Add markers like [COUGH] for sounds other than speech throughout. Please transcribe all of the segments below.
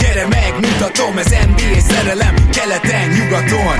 Gyere megmutatom, ez NBA szerelem Keleten, nyugaton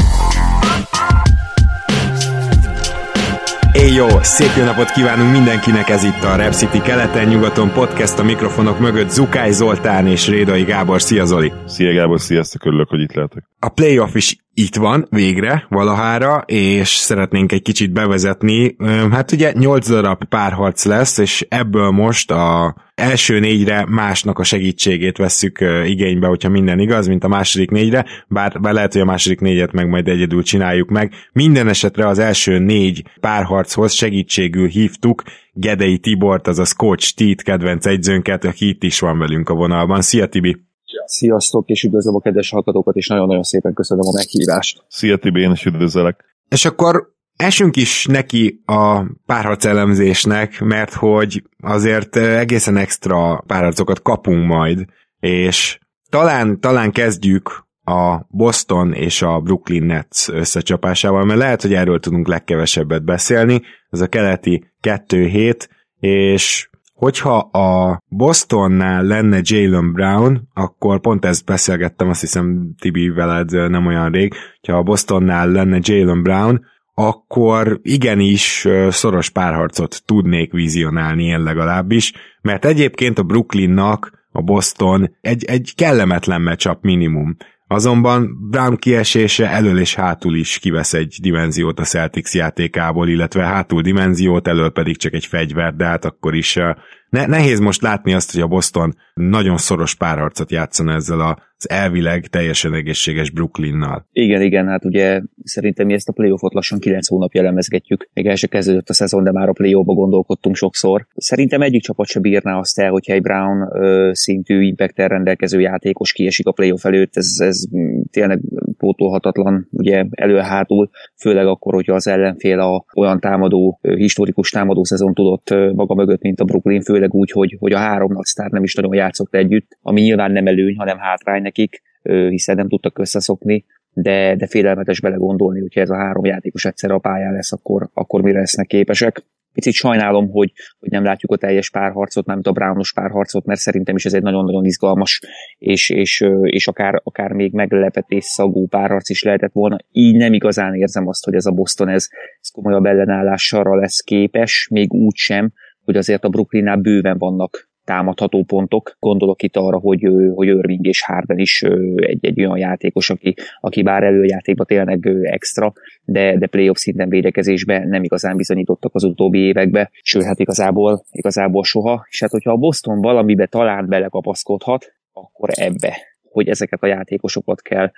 Éj jó, szép jó napot kívánunk mindenkinek, ez itt a Rep City keleten-nyugaton podcast a mikrofonok mögött Zukály Zoltán és Rédai Gábor. Szia Zoli! Szia Gábor, sziasztok, örülök, hogy itt lehetek. A playoff is itt van, végre, valahára, és szeretnénk egy kicsit bevezetni. Hát ugye 8 darab párharc lesz, és ebből most a első négyre másnak a segítségét vesszük igénybe, hogyha minden igaz, mint a második négyre, bár, bár lehet, hogy a második négyet meg majd egyedül csináljuk meg. Minden esetre az első négy párharchoz segítségül hívtuk Gedei Tibort, azaz Coach Tit kedvenc egyzőnket, aki itt is van velünk a vonalban. Szia Tibi! Sziasztok, és üdvözlöm a kedves hallgatókat, és nagyon-nagyon szépen köszönöm a meghívást. Szia Tibi, én is üdvözlek. És akkor esünk is neki a párharc elemzésnek, mert hogy azért egészen extra párharcokat kapunk majd, és talán, talán kezdjük a Boston és a Brooklyn Nets összecsapásával, mert lehet, hogy erről tudunk legkevesebbet beszélni. Ez a keleti 2-7, és hogyha a Bostonnál lenne Jalen Brown, akkor pont ezt beszélgettem, azt hiszem Tibi veled nem olyan rég, hogyha a Bostonnál lenne Jalen Brown, akkor igenis szoros párharcot tudnék vizionálni én legalábbis, mert egyébként a Brooklynnak a Boston egy, egy kellemetlen matchup minimum. Azonban Brown kiesése elől és hátul is kivesz egy dimenziót a Celtics játékából, illetve hátul dimenziót, elől pedig csak egy fegyver, de hát akkor is ö, ne, nehéz most látni azt, hogy a Boston nagyon szoros párharcot játszana ezzel az elvileg teljesen egészséges Brooklynnal. Igen, igen, hát ugye szerintem mi ezt a playoffot lassan 9 hónapja elemezgetjük. Még el se kezdődött a szezon, de már a playoffba gondolkodtunk sokszor. Szerintem egyik csapat se bírná azt el, hogyha egy Brown ö, szintű impacter rendelkező játékos kiesik a playoff előtt, ez, ez tényleg pótolhatatlan, ugye elő-hátul, főleg akkor, hogyha az ellenfél a olyan támadó, historikus támadó szezon tudott maga mögött, mint a Brooklyn, főleg úgy, hogy, hogy a három nagy sztár nem is nagyon játszott együtt, ami nyilván nem előny, hanem hátrány nekik, hiszen nem tudtak összeszokni, de, de félelmetes belegondolni, hogyha ez a három játékos egyszer a pályán lesz, akkor, akkor mire lesznek képesek. Picit sajnálom, hogy, hogy nem látjuk a teljes párharcot, nem a Brownos párharcot, mert szerintem is ez egy nagyon-nagyon izgalmas, és, és, és akár, akár még meglepetés szagú párharc is lehetett volna. Így nem igazán érzem azt, hogy ez a Boston ez, ez komolyabb ellenállással lesz képes, még úgy sem, hogy azért a Brooklynnál bőven vannak támadható pontok. Gondolok itt arra, hogy, hogy Irving és Harden is egy, egy olyan játékos, aki, aki bár előjátékban tényleg extra, de, de playoff szinten védekezésben nem igazán bizonyítottak az utóbbi években, sőt, hát igazából, igazából soha. És hát, hogyha a Boston valamibe talán belekapaszkodhat, akkor ebbe hogy ezeket a játékosokat kell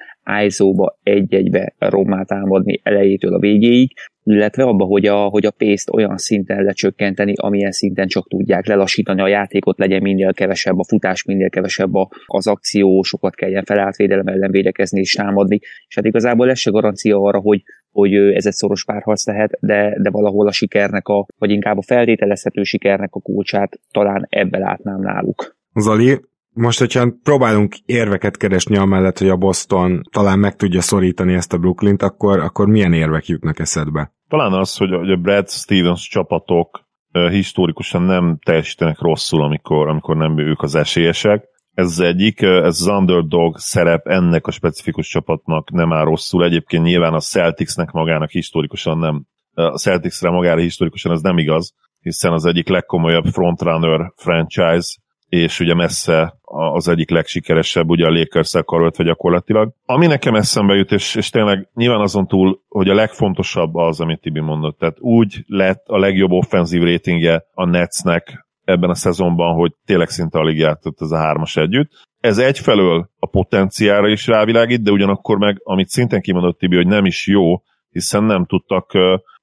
ISO-ba egy-egybe rommá támadni elejétől a végéig, illetve abba, hogy a, hogy a pészt olyan szinten lecsökkenteni, amilyen szinten csak tudják lelassítani a játékot, legyen minél kevesebb a futás, minél kevesebb a, az akció, sokat kelljen felállt védelem ellen védekezni és támadni, és hát igazából ez se garancia arra, hogy, hogy ez egy szoros párharc lehet, de, de valahol a sikernek, a, vagy inkább a feltételezhető sikernek a kulcsát talán ebbe látnám náluk. Zoli, most, hogyha próbálunk érveket keresni amellett, hogy a Boston talán meg tudja szorítani ezt a Brooklynt, akkor, akkor milyen érvek jutnak eszedbe? Talán az, hogy a Brad Stevens csapatok historikusan nem teljesítenek rosszul, amikor, amikor nem ők az esélyesek. Ez az egyik, ez az underdog szerep ennek a specifikus csapatnak nem áll rosszul. Egyébként nyilván a Celticsnek magának historikusan nem, a Celticsre magára historikusan ez nem igaz, hiszen az egyik legkomolyabb frontrunner franchise és ugye messze az egyik legsikeresebb, ugye a lakers karöltve gyakorlatilag. Ami nekem eszembe jut, és, és tényleg nyilván azon túl, hogy a legfontosabb az, amit Tibi mondott, tehát úgy lett a legjobb offenzív ratingje a Netsnek ebben a szezonban, hogy tényleg szinte alig játszott ez a hármas együtt. Ez egyfelől a potenciára is rávilágít, de ugyanakkor meg, amit szintén kimondott Tibi, hogy nem is jó, hiszen nem tudtak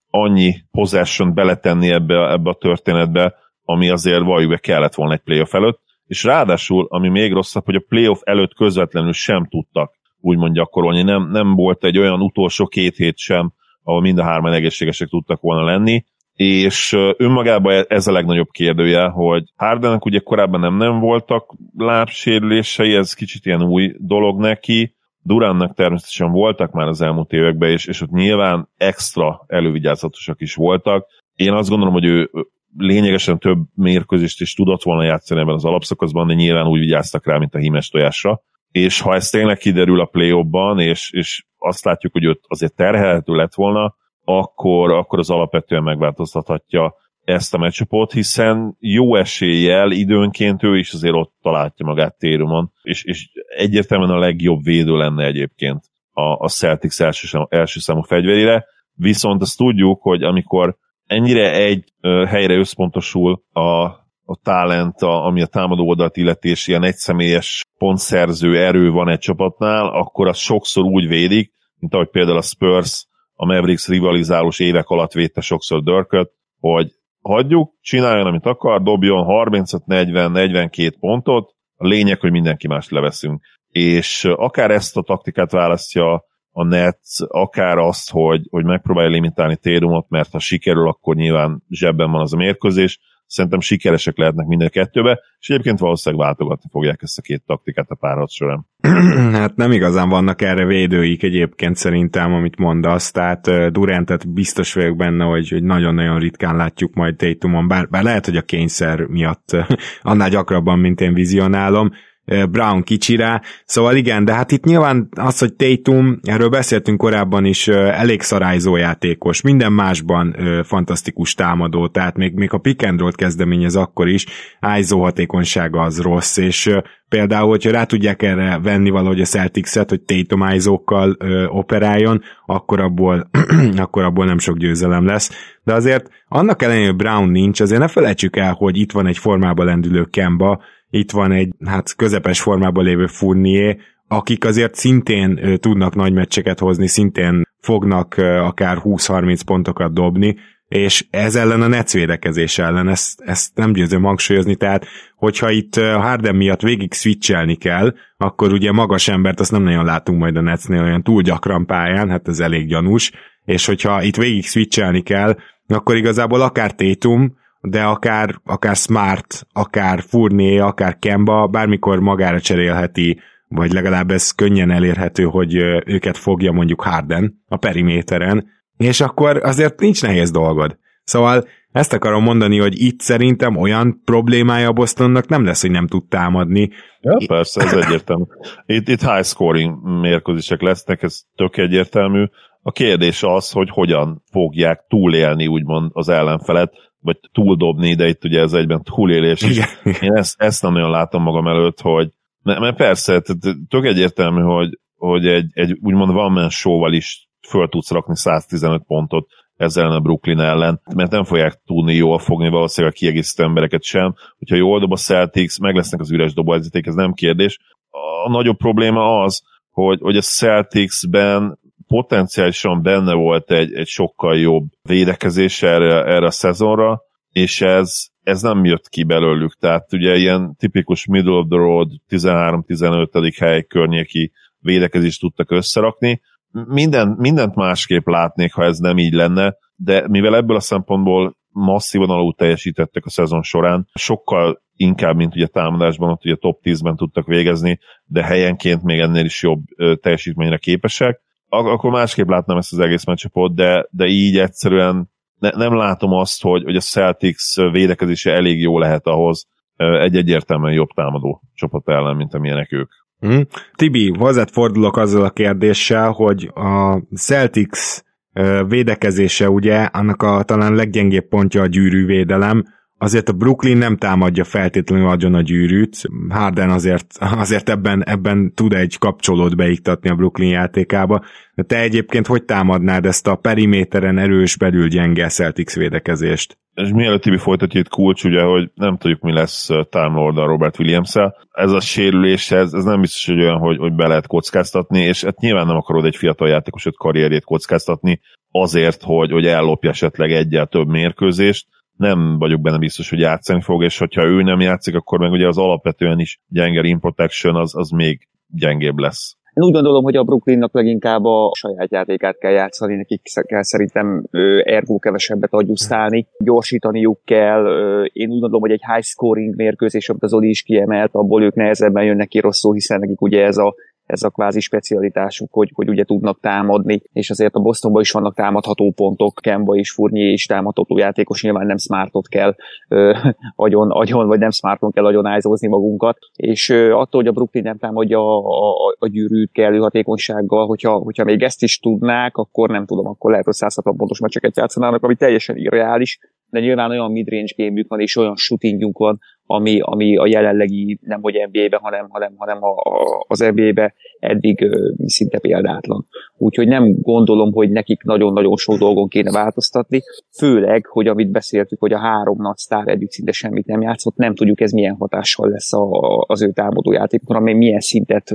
annyi possession beletenni ebbe, ebbe a történetbe, ami azért valljuk be kellett volna egy playoff előtt, és ráadásul, ami még rosszabb, hogy a playoff előtt közvetlenül sem tudtak úgymond gyakorolni, nem, nem volt egy olyan utolsó két hét sem, ahol mind a hárman egészségesek tudtak volna lenni, és önmagában ez a legnagyobb kérdője, hogy Hardennek ugye korábban nem, nem voltak lábsérülései, ez kicsit ilyen új dolog neki, Duránnak természetesen voltak már az elmúlt években, és, és ott nyilván extra elővigyázatosak is voltak. Én azt gondolom, hogy ő lényegesen több mérkőzést is tudott volna játszani ebben az alapszakaszban, de nyilván úgy vigyáztak rá, mint a hímes tojásra. És ha ez tényleg kiderül a play és, és azt látjuk, hogy őt azért terhelhető lett volna, akkor, akkor az alapvetően megváltoztathatja ezt a meccsapot, hiszen jó eséllyel időnként ő is azért ott találja magát térumon, és, és egyértelműen a legjobb védő lenne egyébként a, a Celtics első, első számú fegyverére, viszont azt tudjuk, hogy amikor ennyire egy helyre összpontosul a, a talent, a, ami a támadó oldalt illeti, és ilyen egyszemélyes pontszerző erő van egy csapatnál, akkor az sokszor úgy védik, mint ahogy például a Spurs a Mavericks rivalizálós évek alatt védte sokszor Dörköt, hogy hagyjuk, csináljon, amit akar, dobjon 35-40-42 pontot, a lényeg, hogy mindenki mást leveszünk. És akár ezt a taktikát választja a net, akár azt, hogy, hogy megpróbálja limitálni Térumot, mert ha sikerül, akkor nyilván zsebben van az a mérkőzés, szerintem sikeresek lehetnek minden kettőbe, és egyébként valószínűleg váltogatni fogják ezt a két taktikát a párharc során. [CLEARS THROAT] hát nem igazán vannak erre védőik egyébként szerintem, amit mondasz, tehát Durantet biztos vagyok benne, hogy, hogy nagyon-nagyon ritkán látjuk majd Tatumon, bár, bár lehet, hogy a kényszer miatt annál gyakrabban, mint én vizionálom, Brown kicsire, szóval igen, de hát itt nyilván az, hogy Tatum, erről beszéltünk korábban is, elég szarájzó játékos, minden másban fantasztikus támadó, tehát még, még a pick and roll kezdeményez akkor is, ájzó hatékonysága az rossz, és például, hogyha rá tudják erre venni valahogy a Celtics-et, hogy Tatum ájzókkal operáljon, akkor abból, [CLEARS THROAT] akkor abból nem sok győzelem lesz. De azért annak ellenére, hogy Brown nincs, azért ne felejtsük el, hogy itt van egy formában lendülő Kemba, itt van egy hát közepes formában lévő Fournier, akik azért szintén tudnak nagy meccseket hozni, szintén fognak akár 20-30 pontokat dobni, és ez ellen a Nets védekezés ellen, ezt, ezt nem győzöm hangsúlyozni, tehát hogyha itt a Harden miatt végig switchelni kell, akkor ugye magas embert azt nem nagyon látunk majd a Netsnél olyan túl gyakran pályán, hát ez elég gyanús, és hogyha itt végig switchelni kell, akkor igazából akár Tétum, de akár, akár Smart, akár Fournier, akár Kemba bármikor magára cserélheti, vagy legalább ez könnyen elérhető, hogy őket fogja mondjuk Harden a periméteren, és akkor azért nincs nehéz dolgod. Szóval ezt akarom mondani, hogy itt szerintem olyan problémája a Bostonnak nem lesz, hogy nem tud támadni. Ja, persze, ez egyértelmű. Itt, itt high scoring mérkőzések lesznek, ez tök egyértelmű. A kérdés az, hogy hogyan fogják túlélni úgymond az ellenfelet vagy túldobni, de itt ugye ez egyben túlélés is. Én ezt, ezt nem nagyon látom magam előtt, hogy mert persze, tök egyértelmű, hogy, hogy egy, egy úgymond man show-val is föl tudsz rakni 115 pontot ezzel a Brooklyn ellen, mert nem fogják tudni jól fogni valószínűleg a kiegészítő embereket sem. Hogyha jól dob a Celtics, meg lesznek az üres dobóhelyzeték, ez nem kérdés. A nagyobb probléma az, hogy, hogy a Celticsben potenciálisan benne volt egy, egy sokkal jobb védekezés erre, erre a szezonra, és ez, ez nem jött ki belőlük. Tehát ugye ilyen tipikus middle of the road 13-15. hely környéki védekezést tudtak összerakni. Minden, mindent másképp látnék, ha ez nem így lenne, de mivel ebből a szempontból masszívan alul teljesítettek a szezon során, sokkal inkább, mint ugye támadásban, ott ugye top 10-ben tudtak végezni, de helyenként még ennél is jobb teljesítményre képesek akkor másképp látnám ezt az egész meccsapot, de, de így egyszerűen ne, nem látom azt, hogy, hogy a Celtics védekezése elég jó lehet ahhoz egy egyértelműen jobb támadó csapat ellen, mint amilyenek ők. Mm. Tibi, hozzád fordulok azzal a kérdéssel, hogy a Celtics védekezése ugye, annak a talán leggyengébb pontja a gyűrűvédelem, azért a Brooklyn nem támadja feltétlenül nagyon a gyűrűt, Harden azért, azért ebben, ebben tud egy kapcsolót beiktatni a Brooklyn játékába, de te egyébként hogy támadnád ezt a periméteren erős belül gyenge Celtics védekezést? És mielőtt Tibi folytatja itt kulcs, ugye, hogy nem tudjuk, mi lesz Time Lord Robert williams -el. Ez a sérülés, ez, ez nem biztos, hogy olyan, hogy, hogy be lehet kockáztatni, és hát nyilván nem akarod egy fiatal játékosot karrierjét kockáztatni azért, hogy, hogy ellopja esetleg egyel több mérkőzést, nem vagyok benne biztos, hogy játszani fog, és hogyha ő nem játszik, akkor meg ugye az alapvetően is gyenge rim protection az, az még gyengébb lesz. Én úgy gondolom, hogy a Brooklynnak leginkább a saját játékát kell játszani, nekik kell szerintem ergó kevesebbet adjusztálni, gyorsítaniuk kell. Én úgy gondolom, hogy egy high scoring mérkőzés, amit az Oli is kiemelt, abból ők nehezebben jönnek ki rosszul, hiszen nekik ugye ez a ez a kvázi specialitásuk, hogy, hogy ugye tudnak támadni, és azért a Bostonban is vannak támadható pontok, Kemba és Furnyé is támadható játékos, nyilván nem smartot kell ö, [LAUGHS] agyon, agyon, vagy nem smarton kell agyon ájzózni magunkat, és ö, attól, hogy a Brooklyn nem támadja a, a, a gyűrűt kellő hatékonysággal, hogyha, hogyha még ezt is tudnák, akkor nem tudom, akkor lehet, hogy 160 pontos meccseket játszanának, ami teljesen irreális, de nyilván olyan midrange game van, és olyan shootingjunk van, ami, ami a jelenlegi, nem hogy NBA-be, hanem, hanem, hanem a, a, az NBA-be eddig szinte példátlan. Úgyhogy nem gondolom, hogy nekik nagyon-nagyon sok dolgon kéne változtatni, főleg, hogy amit beszéltük, hogy a három nagy sztár együtt szinte semmit nem játszott, nem tudjuk ez milyen hatással lesz a, az ő támadó játékokra, amely milyen szintet,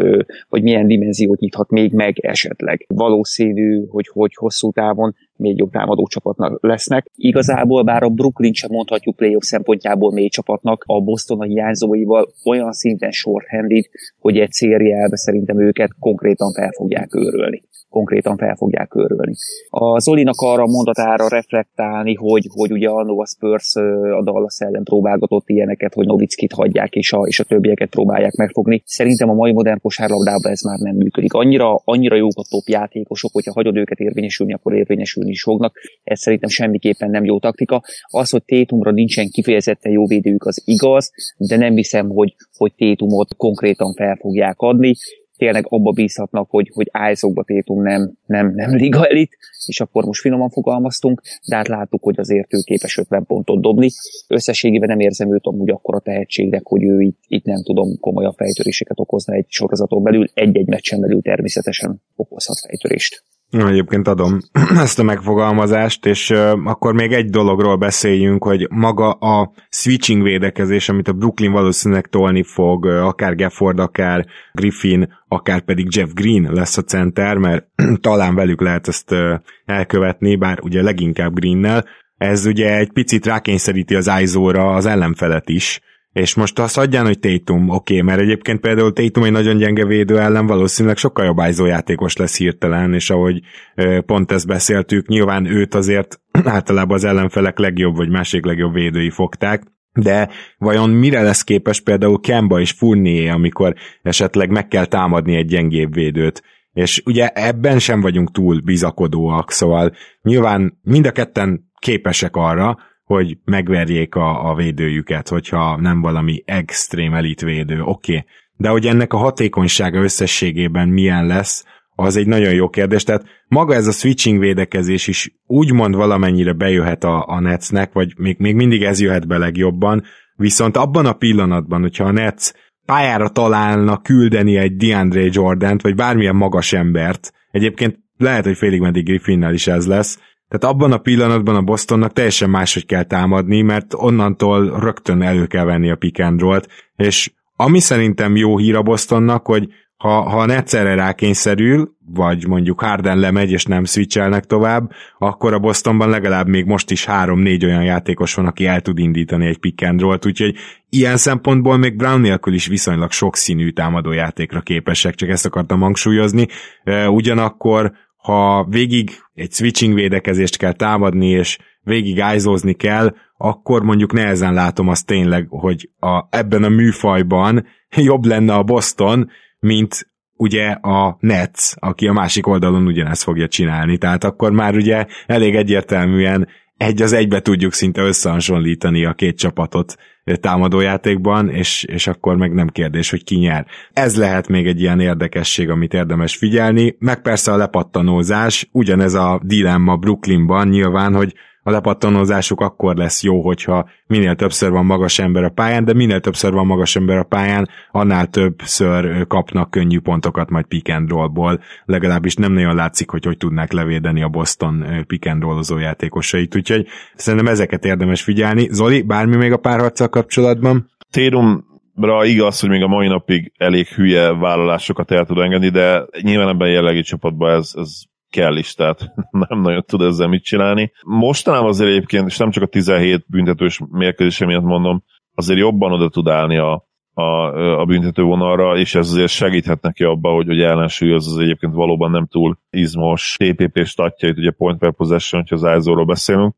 vagy milyen dimenziót nyithat még meg esetleg. Valószínű, hogy, hogy hosszú távon még jobb támadó csapatnak lesznek. Igazából bár a Brooklyn sem mondhatjuk playoff szempontjából mély csapatnak, a Boston a hiányzóival olyan szinten shorthanded, hogy egy szériába szerintem őket konkrétan fel fogják őrölni konkrétan fel fogják körülni. A Zolinak arra mondatára reflektálni, hogy, hogy ugye a Spurs a Dallas ellen próbálgatott ilyeneket, hogy Novickit hagyják és a, és a többieket próbálják megfogni. Szerintem a mai modern kosárlabdában ez már nem működik. Annyira, annyira jók a top játékosok, hogyha hagyod őket érvényesülni, akkor érvényesülni is fognak. Ez szerintem semmiképpen nem jó taktika. Az, hogy Tétumra nincsen kifejezetten jó védőjük, az igaz, de nem hiszem, hogy, hogy Tétumot konkrétan fel fogják adni tényleg abba bízhatnak, hogy, hogy tétunk nem, nem, nem liga elit, és akkor most finoman fogalmaztunk, de hát láttuk, hogy azért ő képes 50 pontot dobni. Összességében nem érzem őt amúgy akkora tehetségnek, hogy ő itt, itt nem tudom komolyabb fejtöréseket okozna egy sorozaton belül, egy-egy meccsen belül természetesen okozhat fejtörést. Egyébként adom [CLEARS THROAT] ezt a megfogalmazást, és uh, akkor még egy dologról beszéljünk, hogy maga a switching védekezés, amit a Brooklyn valószínűleg tolni fog, akár Gafford, akár Griffin, akár pedig Jeff Green lesz a center, mert [CLEARS THROAT] talán velük lehet ezt uh, elkövetni, bár ugye leginkább Greennel. Ez ugye egy picit rákényszeríti az ISO-ra az ellenfelet is, és most azt adján, hogy Tatum, oké, okay, mert egyébként például Tatum egy nagyon gyenge védő ellen valószínűleg sokkal jobb játékos lesz hirtelen, és ahogy pont ezt beszéltük, nyilván őt azért [CLEARS THROAT] általában az ellenfelek legjobb vagy másik legjobb védői fogták, de vajon mire lesz képes például Kemba és Fournier, amikor esetleg meg kell támadni egy gyengébb védőt? És ugye ebben sem vagyunk túl bizakodóak, szóval nyilván mind a ketten képesek arra, hogy megverjék a, a védőjüket, hogyha nem valami extrém elit védő, oké. Okay. De hogy ennek a hatékonysága összességében milyen lesz, az egy nagyon jó kérdés. Tehát maga ez a switching védekezés is úgymond valamennyire bejöhet a, a Netsnek, vagy még, még mindig ez jöhet be legjobban, viszont abban a pillanatban, hogyha a Nets pályára találna küldeni egy DeAndre Jordan-t, vagy bármilyen magas embert, egyébként lehet, hogy félig meddig Griffinnel is ez lesz, tehát abban a pillanatban a Bostonnak teljesen máshogy kell támadni, mert onnantól rögtön elő kell venni a pick and roll-t, és ami szerintem jó hír a Bostonnak, hogy ha, ha a Netszerre rákényszerül, vagy mondjuk Harden lemegy és nem switchelnek tovább, akkor a Bostonban legalább még most is három-négy olyan játékos van, aki el tud indítani egy pick and roll-t, úgyhogy ilyen szempontból még Brown nélkül is viszonylag sokszínű támadó játékra képesek, csak ezt akartam hangsúlyozni. Ugyanakkor ha végig egy switching védekezést kell támadni, és végig ájzózni kell, akkor mondjuk nehezen látom azt tényleg, hogy a, ebben a műfajban [LAUGHS] jobb lenne a Boston, mint ugye a Nets, aki a másik oldalon ugyanezt fogja csinálni. Tehát akkor már ugye elég egyértelműen egy az egybe tudjuk szinte összehasonlítani a két csapatot támadójátékban, és, és akkor meg nem kérdés, hogy ki nyer. Ez lehet még egy ilyen érdekesség, amit érdemes figyelni, meg persze a lepattanózás, ugyanez a dilemma Brooklynban nyilván, hogy a lepattanózásuk akkor lesz jó, hogyha minél többször van magas ember a pályán, de minél többször van magas ember a pályán, annál többször kapnak könnyű pontokat majd pick and rollból. Legalábbis nem nagyon látszik, hogy hogy tudnák levédeni a Boston pick and rollozó játékosait, úgyhogy szerintem ezeket érdemes figyelni. Zoli, bármi még a párharccal kapcsolatban? Térum Ra igaz, hogy még a mai napig elég hülye vállalásokat el tud engedni, de nyilván ebben a jellegi csapatban ez, ez kell is, tehát [LAUGHS] nem nagyon tud ezzel mit csinálni. Mostanában azért egyébként, és nem csak a 17 büntetős mérkőzése miatt mondom, azért jobban oda tud állni a, a, a büntető vonalra, és ez azért segíthet neki abba, hogy, hogy ellensúlyoz az egyébként valóban nem túl izmos TPP statjait, ugye point per possession, hogyha az ISO-ról beszélünk.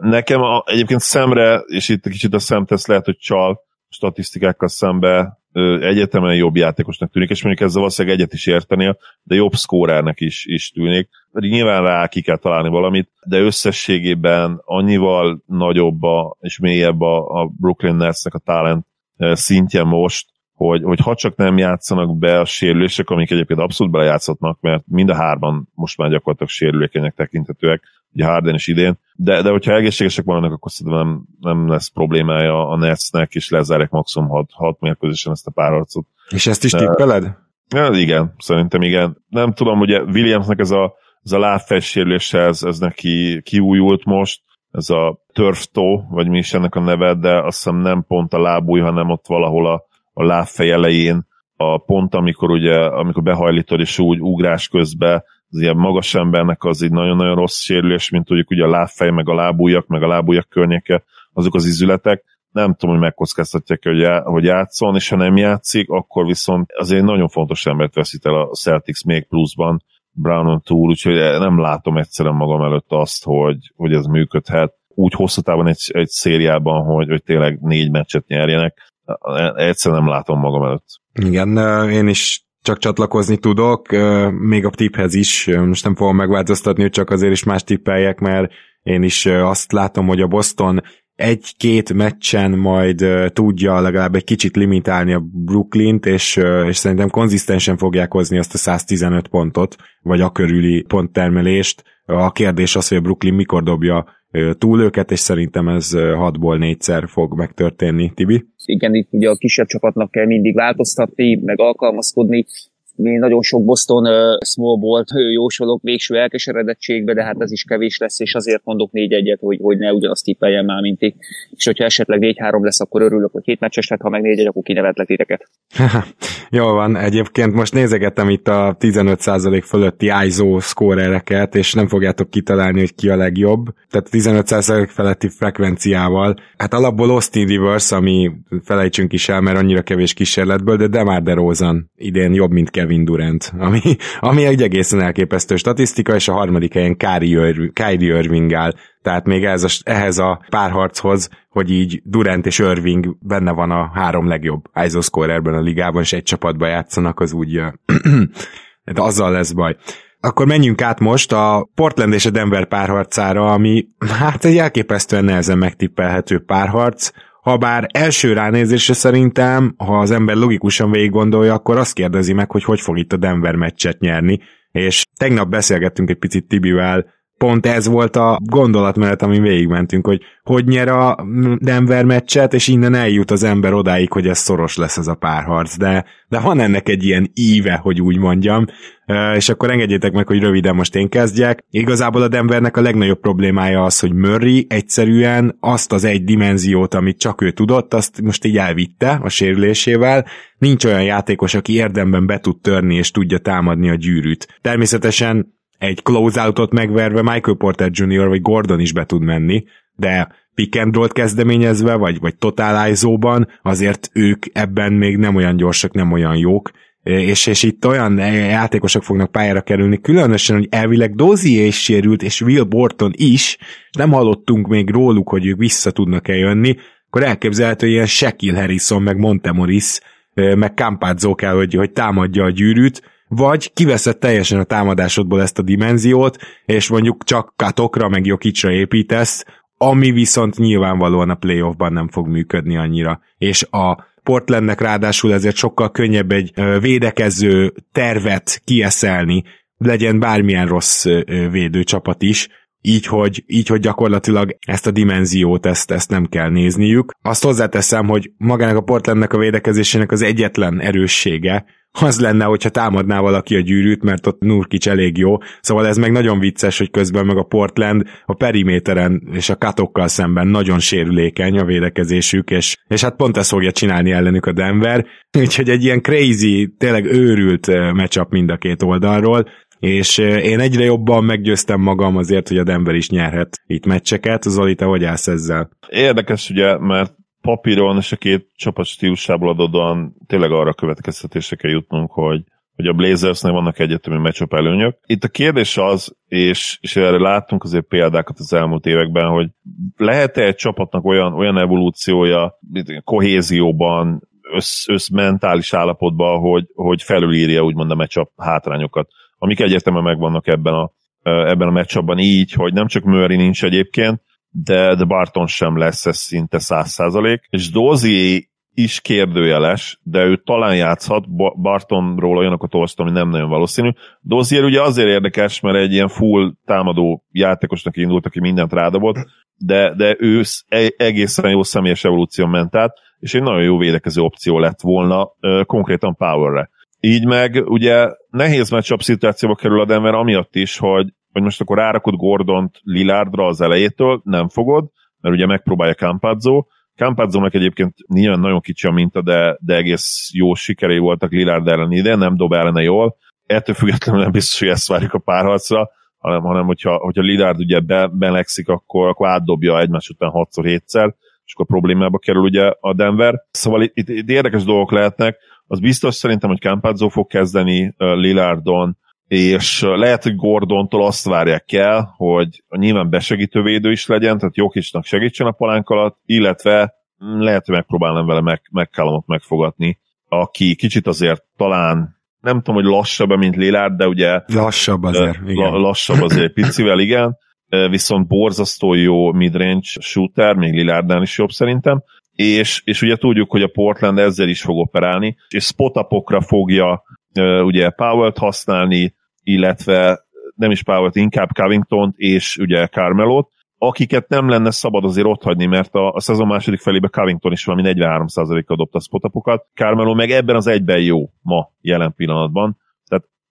Nekem a, egyébként szemre, és itt kicsit a szemtesz lehet, hogy csal, statisztikákkal szembe egyetemen jobb játékosnak tűnik, és mondjuk ezzel valószínűleg egyet is értenél, de jobb szkórernek is, is tűnik. Nyilván rá ki kell találni valamit, de összességében annyival nagyobb a, és mélyebb a, a Brooklyn Netsnek a talent szintje most, hogy, hogy ha csak nem játszanak be a sérülések, amik egyébként abszolút belejátszhatnak, mert mind a hárman most már gyakorlatilag sérülékenyek tekintetőek, ugye Harden is idén, de, de hogyha egészségesek vannak, akkor szerintem nem, nem lesz problémája a Netsnek, és lezárják maximum 6, 6 mérkőzésen ezt a párharcot. És ezt is tippeled? Ja, igen, szerintem igen. Nem tudom, ugye Williamsnek ez a, ez a lábfejsérülése, ez, ez neki kiújult most, ez a törftó, vagy mi is ennek a neve, de azt hiszem nem pont a lábúj, hanem ott valahol a, a lábfej elején, a pont, amikor ugye, amikor behajlítod, és úgy ugrás közben az ilyen magas embernek az egy nagyon-nagyon rossz sérülés, mint tudjuk ugye a lábfej, meg a lábújak, meg a lábújak környéke, azok az izületek, nem tudom, hogy megkockáztatják hogy, já, hogy játszon, és ha nem játszik, akkor viszont azért nagyon fontos embert veszít el a Celtics még pluszban, Brownon túl, úgyhogy nem látom egyszerűen magam előtt azt, hogy, hogy ez működhet úgy hosszú távon egy, egy szériában, hogy, hogy tényleg négy meccset nyerjenek. Egyszerűen nem látom magam előtt. Igen, én is csak csatlakozni tudok, még a tipphez is, most nem fogom megváltoztatni, hogy csak azért is más tippeljek, mert én is azt látom, hogy a Boston egy-két meccsen majd tudja legalább egy kicsit limitálni a Brooklyn-t, és, és szerintem konzisztensen fogják hozni azt a 115 pontot, vagy a körüli ponttermelést. A kérdés az, hogy a Brooklyn mikor dobja túl őket, és szerintem ez 6-ból 4-szer fog megtörténni, Tibi. Igen, itt ugye a kisebb csapatnak kell mindig változtatni, meg alkalmazkodni, mi nagyon sok Boston uh, small bolt jósolok végső elkeseredettségbe, de hát ez is kevés lesz, és azért mondok négy egyet, hogy, hogy ne ugyanazt tippeljen már, mint ti. És hogyha esetleg 4-3 lesz, akkor örülök, hogy két meccses lett, ha meg négy egy, akkor kinevetlek titeket. Jól van, egyébként most nézegettem itt a 15% fölötti ISO scorereket, és nem fogjátok kitalálni, hogy ki a legjobb. Tehát 15% feletti frekvenciával. Hát alapból Austin Rivers, ami felejtsünk is el, mert annyira kevés kísérletből, de Demar DeRozan idén jobb, mint Kevin Durant, ami, ami egy egészen elképesztő statisztika, és a harmadik helyen Kyrie Irving áll. Tehát még ez a, ehhez a párharchoz, hogy így Durant és Irving benne van a három legjobb ISO scorerben a ligában, és egy csapatba játszanak, az úgy [CLEARS THROAT] de azzal lesz baj. Akkor menjünk át most a Portland és a Denver párharcára, ami hát egy elképesztően nehezen megtippelhető párharc. Ha bár első ránézésre szerintem, ha az ember logikusan végig gondolja, akkor azt kérdezi meg, hogy hogy fog itt a Denver meccset nyerni. És tegnap beszélgettünk egy picit Tibivel pont ez volt a gondolatmenet, amin végigmentünk, hogy hogy nyer a Denver meccset, és innen eljut az ember odáig, hogy ez szoros lesz ez a párharc, de, de van ennek egy ilyen íve, hogy úgy mondjam, és akkor engedjétek meg, hogy röviden most én kezdjek. Igazából a Denvernek a legnagyobb problémája az, hogy Murray egyszerűen azt az egy dimenziót, amit csak ő tudott, azt most így elvitte a sérülésével. Nincs olyan játékos, aki érdemben be tud törni és tudja támadni a gyűrűt. Természetesen egy closeoutot megverve Michael Porter Jr. vagy Gordon is be tud menni, de pick and roll kezdeményezve, vagy, vagy total ISO-ban, azért ők ebben még nem olyan gyorsak, nem olyan jók, és, és itt olyan játékosok fognak pályára kerülni, különösen, hogy elvileg Dozier is sérült, és Will Borton is, nem hallottunk még róluk, hogy ők vissza tudnak-e jönni, akkor elképzelhető, hogy ilyen Shaquille Harrison, meg Montemoris, meg Campazzo kell, hogy, hogy támadja a gyűrűt, vagy kiveszed teljesen a támadásodból ezt a dimenziót, és mondjuk csak katokra meg Jokicsra építesz, ami viszont nyilvánvalóan a playoffban nem fog működni annyira. És a Portlandnek ráadásul ezért sokkal könnyebb egy védekező tervet kieszelni, legyen bármilyen rossz védőcsapat is. Így hogy, így, hogy gyakorlatilag ezt a dimenziót, ezt, ezt nem kell nézniük. Azt hozzáteszem, hogy magának a Portlandnek a védekezésének az egyetlen erőssége, az lenne, hogyha támadná valaki a gyűrűt, mert ott Nurkic elég jó. Szóval ez meg nagyon vicces, hogy közben meg a Portland a periméteren és a katokkal szemben nagyon sérülékeny a védekezésük, és, és hát pont ezt fogja csinálni ellenük a Denver. Úgyhogy egy ilyen crazy, tényleg őrült matchup mind a két oldalról és én egyre jobban meggyőztem magam azért, hogy a Denver is nyerhet itt meccseket. Zoli, te hogy állsz ezzel? Érdekes ugye, mert papíron és a két csapat stílusából adódóan tényleg arra következtetésre kell jutnunk, hogy hogy a Blazersnek vannak egyetemi meccsop előnyök. Itt a kérdés az, és, és erre láttunk azért példákat az elmúlt években, hogy lehet-e egy csapatnak olyan, olyan evolúciója, kohézióban, össz, össz mentális állapotban, hogy, hogy felülírja úgymond a meccsap hátrányokat, amik egyértelműen megvannak ebben a, ebben a meccsapban így, hogy nem csak Murray nincs egyébként, de, de Barton sem lesz ez szinte száz százalék, és Dozier is kérdőjeles, de ő talán játszhat, Bartonról olyanokat olvastam, ami nem nagyon valószínű. Dozier ugye azért érdekes, mert egy ilyen full támadó játékosnak indult, aki mindent rádobott, de, de ő e-, egészen jó személyes evolúció ment át, és egy nagyon jó védekező opció lett volna konkrétan Powerre. Így meg ugye nehéz matchup szituációba kerül a Denver amiatt is, hogy hogy most akkor rárakod Gordont Lilardra az elejétől, nem fogod, mert ugye megpróbálja Campazzo. Campazzo-nak egyébként nyilván nagyon kicsi a minta, de, de egész jó sikerei voltak Lillard ellen ide, nem dob ellene jól. Ettől függetlenül nem biztos, hogy ezt várjuk a párharcra, hanem, hanem hogyha, hogyha Lillard ugye be, belegszik, akkor, akkor átdobja egymás után 6-7-szer, és akkor problémába kerül ugye a Denver. Szóval itt, itt, itt érdekes dolgok lehetnek. Az biztos szerintem, hogy Campazzo fog kezdeni Lillardon, és lehet, hogy Gordontól azt várják el, hogy nyilván besegítő védő is legyen, tehát Jokicsnak segítsen a palánk alatt, illetve lehet, hogy megpróbálnám vele meg, McCallumot megfogatni, aki kicsit azért talán nem tudom, hogy lassabb, mint Lillard, de ugye... Lassabb azért, igen. Lassabb azért picivel, igen. Viszont borzasztó jó midrange shooter, még Lillardnál is jobb szerintem. És, és ugye tudjuk, hogy a Portland ezzel is fog operálni, és spotapokra fogja ugye Powell-t használni, illetve nem is Powell-t, inkább covington és ugye Carmelot, akiket nem lenne szabad azért ott hagyni, mert a, a szezon második felében Covington is valami 43%-kal dobta a spotapokat, Carmelo meg ebben az egyben jó ma, jelen pillanatban,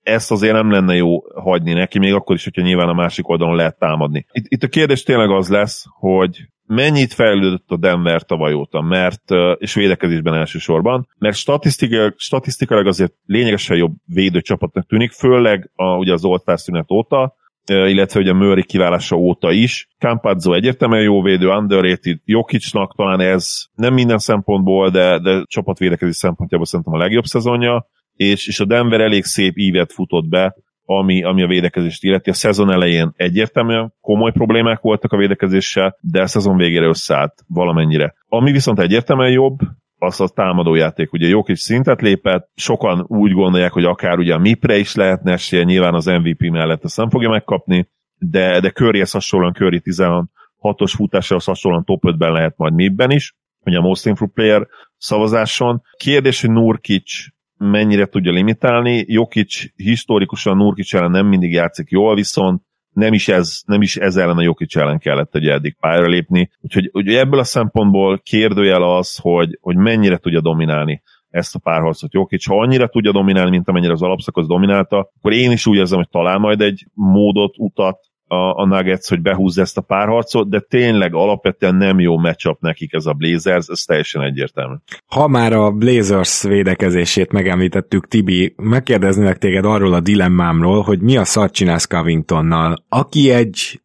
ezt azért nem lenne jó hagyni neki, még akkor is, hogyha nyilván a másik oldalon lehet támadni. Itt, itt a kérdés tényleg az lesz, hogy mennyit fejlődött a Denver tavaly óta, mert, és védekezésben elsősorban, mert statisztikailag, statisztikailag azért lényegesen jobb védőcsapatnak tűnik, főleg a, ugye az oltár szünet óta, illetve ugye Murray kiválása óta is. Campazzo egyértelműen jó védő, underrated, Jokicsnak talán ez nem minden szempontból, de, de csapatvédekezés szempontjából szerintem a legjobb szezonja, és, és a Denver elég szép ívet futott be, ami, ami a védekezést illeti. A szezon elején egyértelműen komoly problémák voltak a védekezéssel, de a szezon végére összeállt valamennyire. Ami viszont egyértelműen jobb, az a támadójáték. Ugye jó kis szintet lépett, sokan úgy gondolják, hogy akár ugye a MIPRE is lehetne esélye, nyilván az MVP mellett ezt nem fogja megkapni, de, de Curryhez hasonlóan Curry 16-os futásához hasonlóan top 5-ben lehet majd MIP-ben is, ugye a Most Improved Player szavazáson. Kérdés, hogy Nurkic mennyire tudja limitálni. Jokic historikusan Nurkic ellen nem mindig játszik jól, viszont nem is ez, nem is ez ellen a Jokic ellen kellett egy eddig pályára lépni. Úgyhogy ugye ebből a szempontból kérdőjel az, hogy, hogy mennyire tudja dominálni ezt a párharcot Jokic. Ha annyira tudja dominálni, mint amennyire az alapszakasz dominálta, akkor én is úgy érzem, hogy talál majd egy módot, utat, a, a Nuggets, hogy behúzza ezt a párharcot, de tényleg alapvetően nem jó matchup nekik ez a Blazers, ez teljesen egyértelmű. Ha már a Blazers védekezését megemlítettük, Tibi, megkérdeznélek téged arról a dilemmámról, hogy mi a szart csinálsz Covingtonnal, aki egy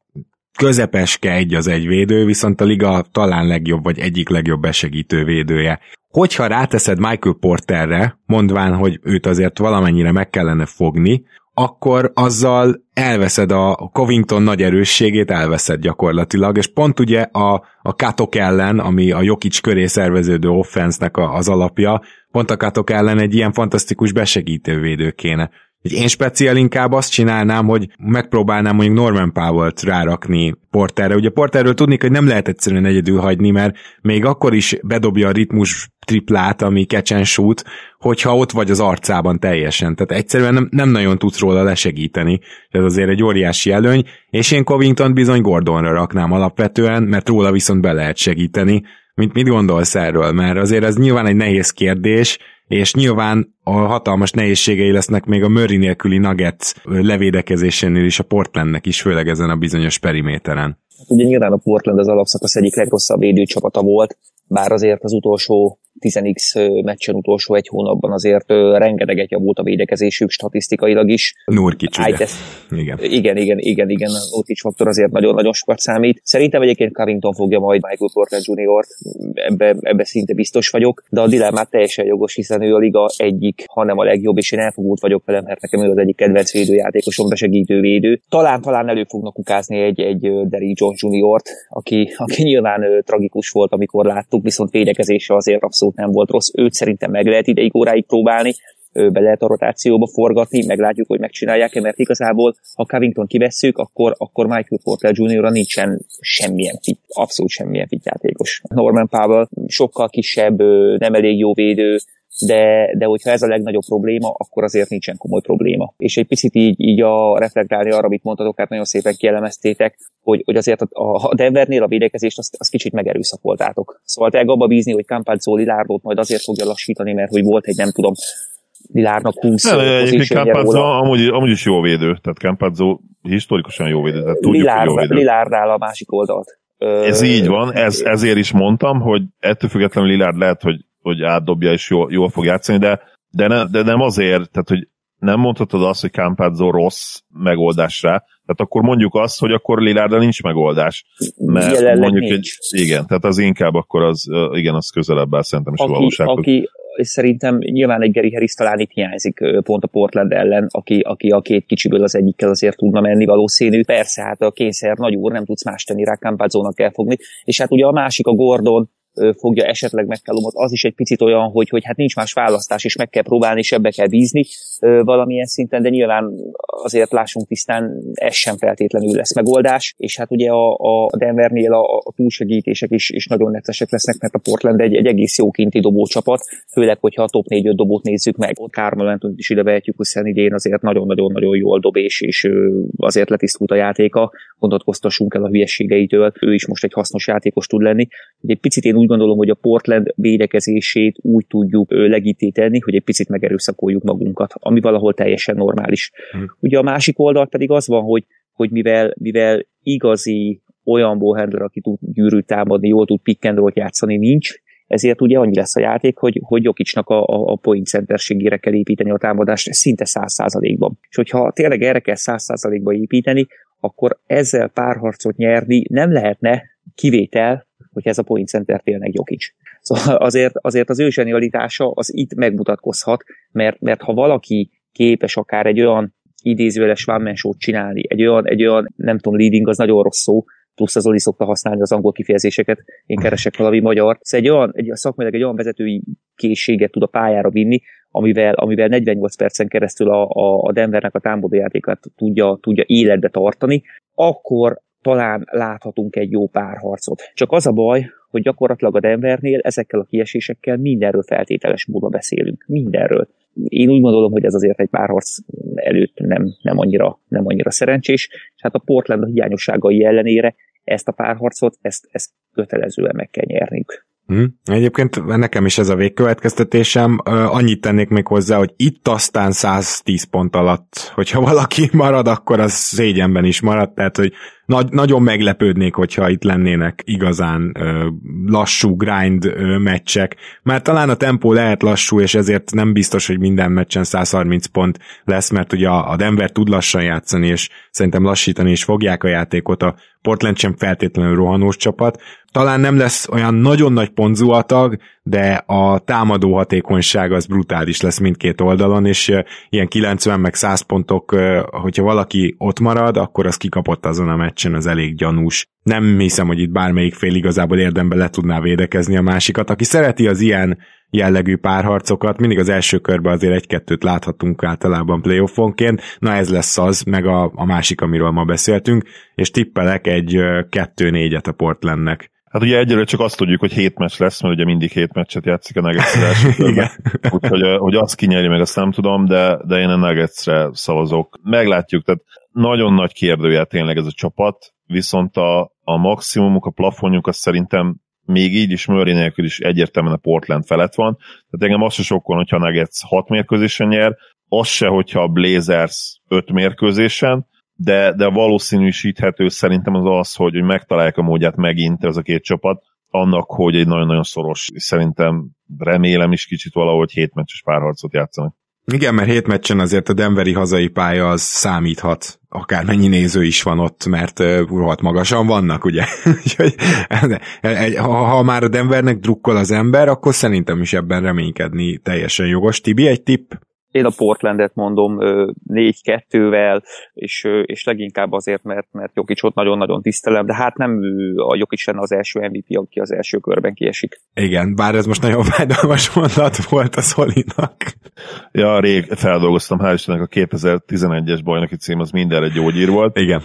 közepeske egy az egy védő, viszont a liga talán legjobb, vagy egyik legjobb besegítő védője. Hogyha ráteszed Michael Porterre, mondván, hogy őt azért valamennyire meg kellene fogni, akkor azzal elveszed a Covington nagy erősségét, elveszed gyakorlatilag, és pont ugye a, a Katok ellen, ami a Jokic köré szerveződő offensznek a, az alapja, pont a Katok ellen egy ilyen fantasztikus besegítővédő kéne. Én speciál inkább azt csinálnám, hogy megpróbálnám mondjuk Norman Powell-t rárakni Porterre. Ugye Porterről tudni, hogy nem lehet egyszerűen egyedül hagyni, mert még akkor is bedobja a ritmus triplát, ami and shoot, hogyha ott vagy az arcában teljesen. Tehát egyszerűen nem, nem nagyon tudsz róla lesegíteni. Ez azért egy óriási előny, és én Covington bizony Gordonra raknám alapvetően, mert róla viszont be lehet segíteni. Mint mit gondolsz erről? Mert azért ez nyilván egy nehéz kérdés, és nyilván a hatalmas nehézségei lesznek még a Murray nélküli Nuggets levédekezésénél is a Portlandnek is, főleg ezen a bizonyos periméteren. Ugye nyilván a Portland az alapszakasz egyik legrosszabb védőcsapata volt, bár azért az utolsó 10x meccsen utolsó egy hónapban azért rengeteget javult a védekezésük statisztikailag is. Nurkic, ugye? Igen. igen, igen, igen, igen, Nurkic faktor azért nagyon-nagyon sokat számít. Szerintem egyébként Covington fogja majd Michael Porter Jr. Ebbe, ebbe szinte biztos vagyok, de a dilemmát teljesen jogos, hiszen ő a liga egyik, hanem a legjobb, és én elfogult vagyok velem, mert nekem ő az egyik kedvenc védőjátékosom, besegítő védő. Talán, talán elő fognak kukázni egy, egy Derrick Jones Jr.-t, aki, aki nyilván tragikus volt, amikor láttuk, viszont védekezése azért abszolút abszolút nem volt rossz, őt szerintem meg lehet ideig óráig próbálni, be lehet a rotációba forgatni, meglátjuk, hogy megcsinálják-e, mert igazából, ha Covington kivesszük, akkor, akkor Michael Porter Jr. nincsen semmilyen fit, abszolút semmilyen fit játékos. Norman Powell sokkal kisebb, nem elég jó védő, de, de hogyha ez a legnagyobb probléma, akkor azért nincsen komoly probléma. És egy picit így, így a reflektálni arra, amit mondtatok, hát nagyon szépen kielemeztétek, hogy, hogy azért a, a Denvernél a védekezést azt, azt kicsit megerőszakoltátok. Szóval te abba bízni, hogy Campazzo Lilárdot majd azért fogja lassítani, mert hogy volt egy nem tudom, Lilárnak 20 ne, Egyébként Campazzo amúgy, amúgy is jó védő, tehát Campazzo historikusan jó védő, tehát tudjuk, Lilárd, jó védő. Lilárd áll a másik oldalt. Ez így van, ez, ezért is mondtam, hogy ettől függetlenül Lilárd lehet, hogy hogy átdobja és jól, jól fog játszani, de, de, ne, de nem azért, tehát hogy nem mondhatod azt, hogy Campazzo rossz megoldásra, tehát akkor mondjuk azt, hogy akkor Lilárda nincs megoldás. Mert Jelenleg mondjuk nincs. egy, igen, tehát az inkább akkor az, igen, az közelebb áll szerintem is a aki, valósághoz. aki és szerintem nyilván egy Gary Harris talán itt hiányzik pont a Portland ellen, aki, aki a két kicsiből az egyikkel azért tudna menni valószínű. Persze, hát a kényszer nagy úr, nem tudsz más tenni rá, Campazzónak kell fogni. És hát ugye a másik, a Gordon, fogja esetleg McCallumot, az is egy picit olyan, hogy, hogy hát nincs más választás, és meg kell próbálni, és ebbe kell bízni valamilyen szinten, de nyilván azért lássunk tisztán, ez sem feltétlenül lesz megoldás, és hát ugye a, a Denvernél a, a túlsegítések is, is nagyon neccesek lesznek, mert a Portland egy, egy egész jó kinti dobócsapat, főleg, hogyha a top 4-5 dobót nézzük meg, ott Carmelentot is ide vehetjük, hiszen idén azért nagyon-nagyon-nagyon jól dob, és, és azért letisztult a játéka, gondolkoztassunk el a hülyességeitől, ő is most egy hasznos játékos tud lenni. Egy picit én úgy gondolom, hogy a Portland védekezését úgy tudjuk ö, legítélni, hogy egy picit megerőszakoljuk magunkat, ami valahol teljesen normális. Hmm. Ugye a másik oldal pedig az van, hogy, hogy mivel, mivel igazi olyan ballhandler, aki tud gyűrűt támadni, jól tud pick and játszani, nincs, ezért ugye annyi lesz a játék, hogy, hogy Jokicsnak a, a, a point centerségére kell építeni a támadást szinte száz százalékban. És hogyha tényleg erre kell száz százalékban építeni, akkor ezzel párharcot nyerni nem lehetne kivétel, hogy ez a point center tényleg Jokic. Szóval azért, azért az ő zsenialitása az itt megmutatkozhat, mert, mert ha valaki képes akár egy olyan idézőjeles one csinálni, egy olyan, egy olyan, nem tudom, leading az nagyon rossz szó, plusz az Oli szokta használni az angol kifejezéseket, én keresek valami magyar. Szóval egy olyan, egy, szakmailag egy olyan vezetői készséget tud a pályára vinni, amivel, amivel 48 percen keresztül a, a, a Denvernek a támadójátékát tudja, tudja életbe tartani, akkor talán láthatunk egy jó párharcot. Csak az a baj, hogy gyakorlatilag a Denvernél ezekkel a kiesésekkel mindenről feltételes módon beszélünk. Mindenről. Én úgy gondolom, hogy ez azért egy párharc előtt nem, nem, annyira, nem annyira szerencsés, és hát a Portland hiányosságai ellenére ezt a párharcot, ezt, ezt kötelezően meg kell nyerniük. Hmm. Egyébként nekem is ez a végkövetkeztetésem. Annyit tennék még hozzá, hogy itt aztán 110 pont alatt, hogyha valaki marad, akkor az szégyenben is marad, tehát hogy nagy, nagyon meglepődnék, hogyha itt lennének igazán ö, lassú grind ö, meccsek. Már talán a tempó lehet lassú, és ezért nem biztos, hogy minden meccsen 130 pont lesz, mert ugye a Denver tud lassan játszani, és szerintem lassítani is fogják a játékot. A Portland sem feltétlenül rohanós csapat. Talán nem lesz olyan nagyon nagy pontzuatag, de a támadó hatékonyság az brutális lesz mindkét oldalon, és ilyen 90 meg 100 pontok, hogyha valaki ott marad, akkor az kikapott azon a meccsen, az elég gyanús. Nem hiszem, hogy itt bármelyik fél igazából érdemben le tudná védekezni a másikat. Aki szereti az ilyen jellegű párharcokat, mindig az első körben azért egy-kettőt láthatunk általában playoffonként, na ez lesz az, meg a, a másik, amiről ma beszéltünk, és tippelek egy kettő-négyet a Portlandnek. Hát ugye egyelőre csak azt tudjuk, hogy hét meccs lesz, mert ugye mindig hét meccset játszik a Nuggets Úgyhogy hogy azt kinyeri meg, azt nem tudom, de, de én a Nuggetsre szavazok. Meglátjuk, tehát nagyon nagy kérdője tényleg ez a csapat, viszont a, a maximumuk, a plafonjuk az szerintem még így is Murray nélkül is egyértelműen a Portland felett van. Tehát engem azt se sokkol, hogyha a Nuggets 6 mérkőzésen nyer, az se, hogyha a Blazers 5 mérkőzésen, de, de valószínűsíthető szerintem az az, hogy, hogy megtalálják a módját megint ez a két csapat, annak, hogy egy nagyon-nagyon szoros, szerintem remélem is kicsit valahogy hétmeccses párharcot játszanak. Igen, mert hét meccsen azért a Denveri hazai pálya az számíthat, akármennyi néző is van ott, mert uh, rohadt magasan vannak, ugye? [LAUGHS] ha, ha már a Denvernek drukkol az ember, akkor szerintem is ebben reménykedni teljesen jogos. Tibi, egy tipp? Én a Portlandet mondom 4-2-vel, és, és leginkább azért, mert, mert Jokicsot nagyon-nagyon tisztelem, de hát nem a Jokic lenne az első MVP, aki az első körben kiesik. Igen, bár ez most nagyon fájdalmas mondat volt a Szolinak. Ja, rég feldolgoztam, hál' Istennek a 2011-es bajnoki cím az mindenre gyógyír volt. Igen.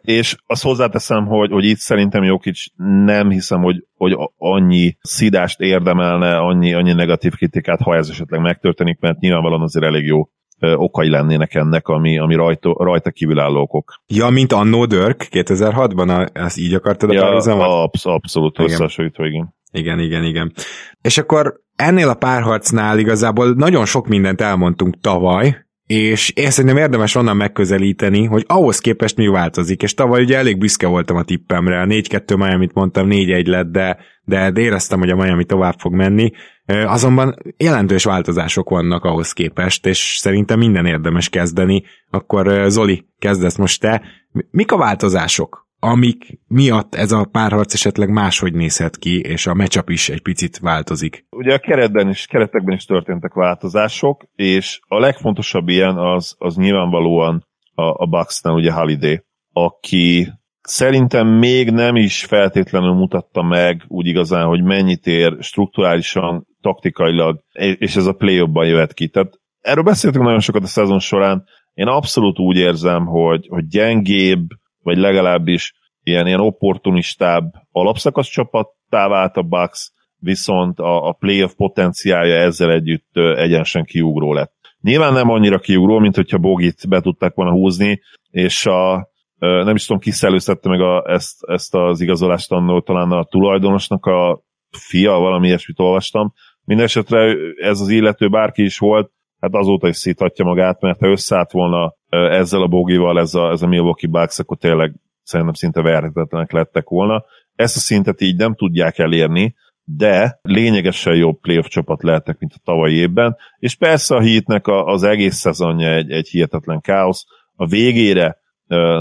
és azt hozzáteszem, hogy, hogy itt szerintem Jokic nem hiszem, hogy, hogy annyi szidást érdemelne, annyi, annyi negatív kritikát, ha ez esetleg megtörténik, mert nyilvánvalóan azért elég jó okai lennének ennek, ami, ami rajta, rajta kívülálló okok. Ja, mint annó Dörk 2006-ban, ezt így akartad a ja, absz- abszolút összehasonlítva, igen. Igen, igen, igen. És akkor ennél a párharcnál igazából nagyon sok mindent elmondtunk tavaly, és én szerintem érdemes onnan megközelíteni, hogy ahhoz képest mi változik, és tavaly ugye elég büszke voltam a tippemre, a 4-2 Miami-t mondtam, 4-1 lett, de, de éreztem, hogy a Miami tovább fog menni, azonban jelentős változások vannak ahhoz képest, és szerintem minden érdemes kezdeni, akkor Zoli, kezdesz most te. Mik a változások? Amik miatt ez a párharc esetleg máshogy nézhet ki, és a matchup is egy picit változik. Ugye a keretben is, keretekben is történtek változások, és a legfontosabb ilyen az, az nyilvánvalóan a, a Bucksnál ugye Holiday, aki szerintem még nem is feltétlenül mutatta meg úgy igazán, hogy mennyit ér strukturálisan, taktikailag, és ez a play ban jöhet ki. Tehát erről beszéltünk nagyon sokat a szezon során, én abszolút úgy érzem, hogy, hogy gyengébb, vagy legalábbis ilyen, ilyen opportunistább alapszakasz csapattá vált a Bucks, viszont a, a playoff potenciálja ezzel együtt egyenesen kiugró lett. Nyilván nem annyira kiugró, mint hogyha Bogit be tudták volna húzni, és a, nem is tudom, kiszellőztette meg a, ezt, ezt az igazolást annól, talán a tulajdonosnak a fia, valami ilyesmit olvastam. Mindenesetre ez az illető bárki is volt, hát azóta is szíthatja magát, mert ha összeállt volna ezzel a bogival, ez a, ez a Milwaukee Bucks, akkor tényleg szerintem szinte verhetetlenek lettek volna. Ezt a szintet így nem tudják elérni, de lényegesen jobb playoff csapat lehetnek, mint a tavalyi évben, és persze a Heatnek az egész szezonja egy, egy hihetetlen káosz. A végére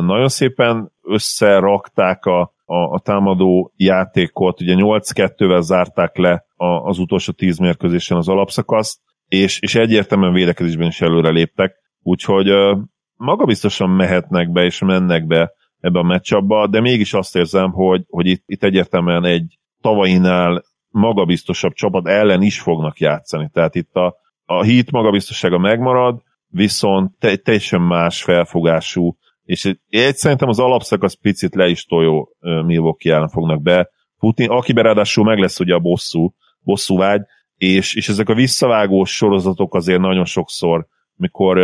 nagyon szépen összerakták a, a, a támadó játékot, ugye 8-2-vel zárták le az utolsó 10 mérkőzésen az alapszakaszt, és, és egyértelműen védekezésben is előre léptek, úgyhogy magabiztosan mehetnek be és mennek be ebbe a meccsabba, de mégis azt érzem, hogy, hogy itt, itt egyértelműen egy tavainál magabiztosabb csapat ellen is fognak játszani. Tehát itt a, a hit magabiztossága megmarad, viszont te, teljesen más felfogású, és egy, szerintem az alapszakasz picit le is toljó Milwaukee ellen fognak be futni, akiben ráadásul meg lesz ugye a bosszú, bosszú vágy, és, és ezek a visszavágós sorozatok azért nagyon sokszor, mikor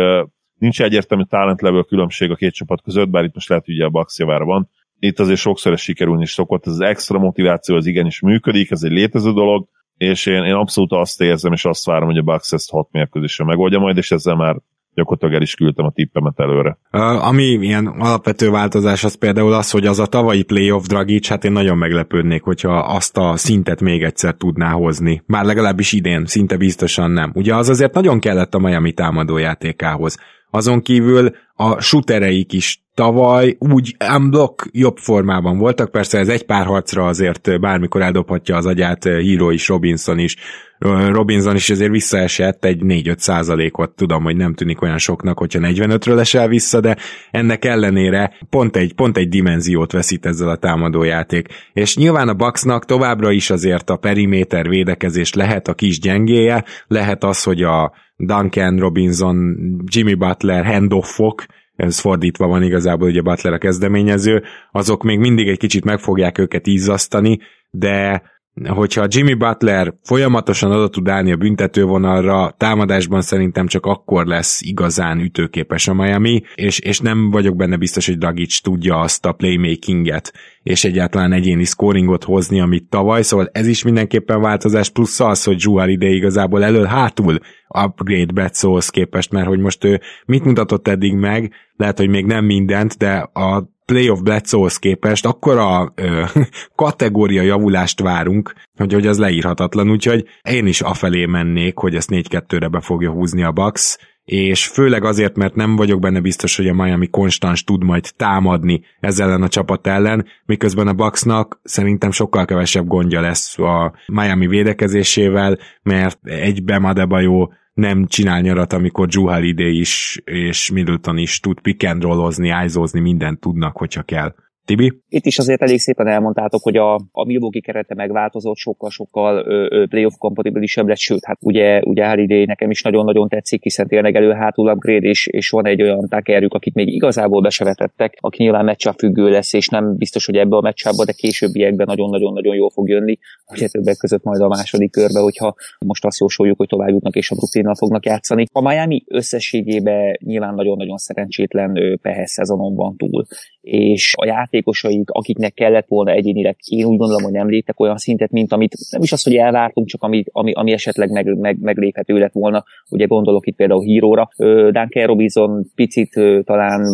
nincs egyértelmű talent level különbség a két csapat között, bár itt most lehet, hogy ugye a Bucks javára van. Itt azért sokszor ez sikerülni is szokott, ez az extra motiváció az igenis működik, ez egy létező dolog, és én, én abszolút azt érzem, és azt várom, hogy a Bucks ezt hat mérkőzésre megoldja majd, és ezzel már gyakorlatilag el is küldtem a tippemet előre. Uh, ami ilyen alapvető változás az például az, hogy az a tavalyi playoff Dragic, hát én nagyon meglepődnék, hogyha azt a szintet még egyszer tudná hozni. Már legalábbis idén, szinte biztosan nem. Ugye az azért nagyon kellett a Miami támadójátékához azon kívül a shootereik is tavaly úgy unblock jobb formában voltak, persze ez egy pár harcra azért bármikor eldobhatja az agyát Hero is, Robinson is, Robinson is azért visszaesett egy 4-5 százalékot, tudom, hogy nem tűnik olyan soknak, hogyha 45-ről esel vissza, de ennek ellenére pont egy, pont egy dimenziót veszít ezzel a támadójáték. És nyilván a Bucksnak továbbra is azért a periméter védekezés lehet a kis gyengéje, lehet az, hogy a Duncan Robinson, Jimmy Butler handoffok, ez fordítva van igazából, ugye Butler a kezdeményező, azok még mindig egy kicsit meg fogják őket izzasztani, de hogyha Jimmy Butler folyamatosan oda tud állni a büntetővonalra, támadásban szerintem csak akkor lesz igazán ütőképes a Miami, és, és nem vagyok benne biztos, hogy Dragic tudja azt a playmakinget, és egyáltalán egyéni scoringot hozni, amit tavaly, szóval ez is mindenképpen változás, plusz az, hogy Joel ide igazából elől hátul upgrade Betszóhoz képest, mert hogy most ő mit mutatott eddig meg, lehet, hogy még nem mindent, de a playoff Bledsoe-hoz képest akkora ö, [LAUGHS] kategória javulást várunk, hogy, hogy az leírhatatlan, úgyhogy én is afelé mennék, hogy ezt 4-2-re be fogja húzni a Bucks, és főleg azért, mert nem vagyok benne biztos, hogy a Miami konstans tud majd támadni ezzel ellen a csapat ellen, miközben a Bucksnak szerintem sokkal kevesebb gondja lesz a Miami védekezésével, mert egy Bemadebajo nem csinál nyarat, amikor Drew Holiday is és Middleton is tud pick and rollozni, mindent tudnak, hogyha kell. Tibi? Itt is azért elég szépen elmondtátok, hogy a, a Milwaukee kerete megváltozott, sokkal-sokkal playoff kompatibilisebb lett, sőt, hát ugye, ugye Holiday nekem is nagyon-nagyon tetszik, hiszen tényleg elő hátul upgrade, és, és van egy olyan takerjük, akit még igazából besevetettek, aki nyilván meccsa függő lesz, és nem biztos, hogy ebbe a meccsába, de későbbiekben nagyon-nagyon-nagyon jól fog jönni, ugye többek között majd a második körbe, hogyha most azt jósoljuk, hogy tovább jutnak és a Brooklynnal fognak játszani. A Miami összességében nyilván nagyon-nagyon szerencsétlen pehes szezonon van túl, és a játékosaik, akiknek kellett volna egyénileg, én úgy gondolom, hogy nem léptek olyan szintet, mint amit nem is az, hogy elvártunk, csak ami, ami, ami esetleg meg, meg, megléphető lett volna. Ugye gondolok itt például Híróra. Duncan Robinson picit talán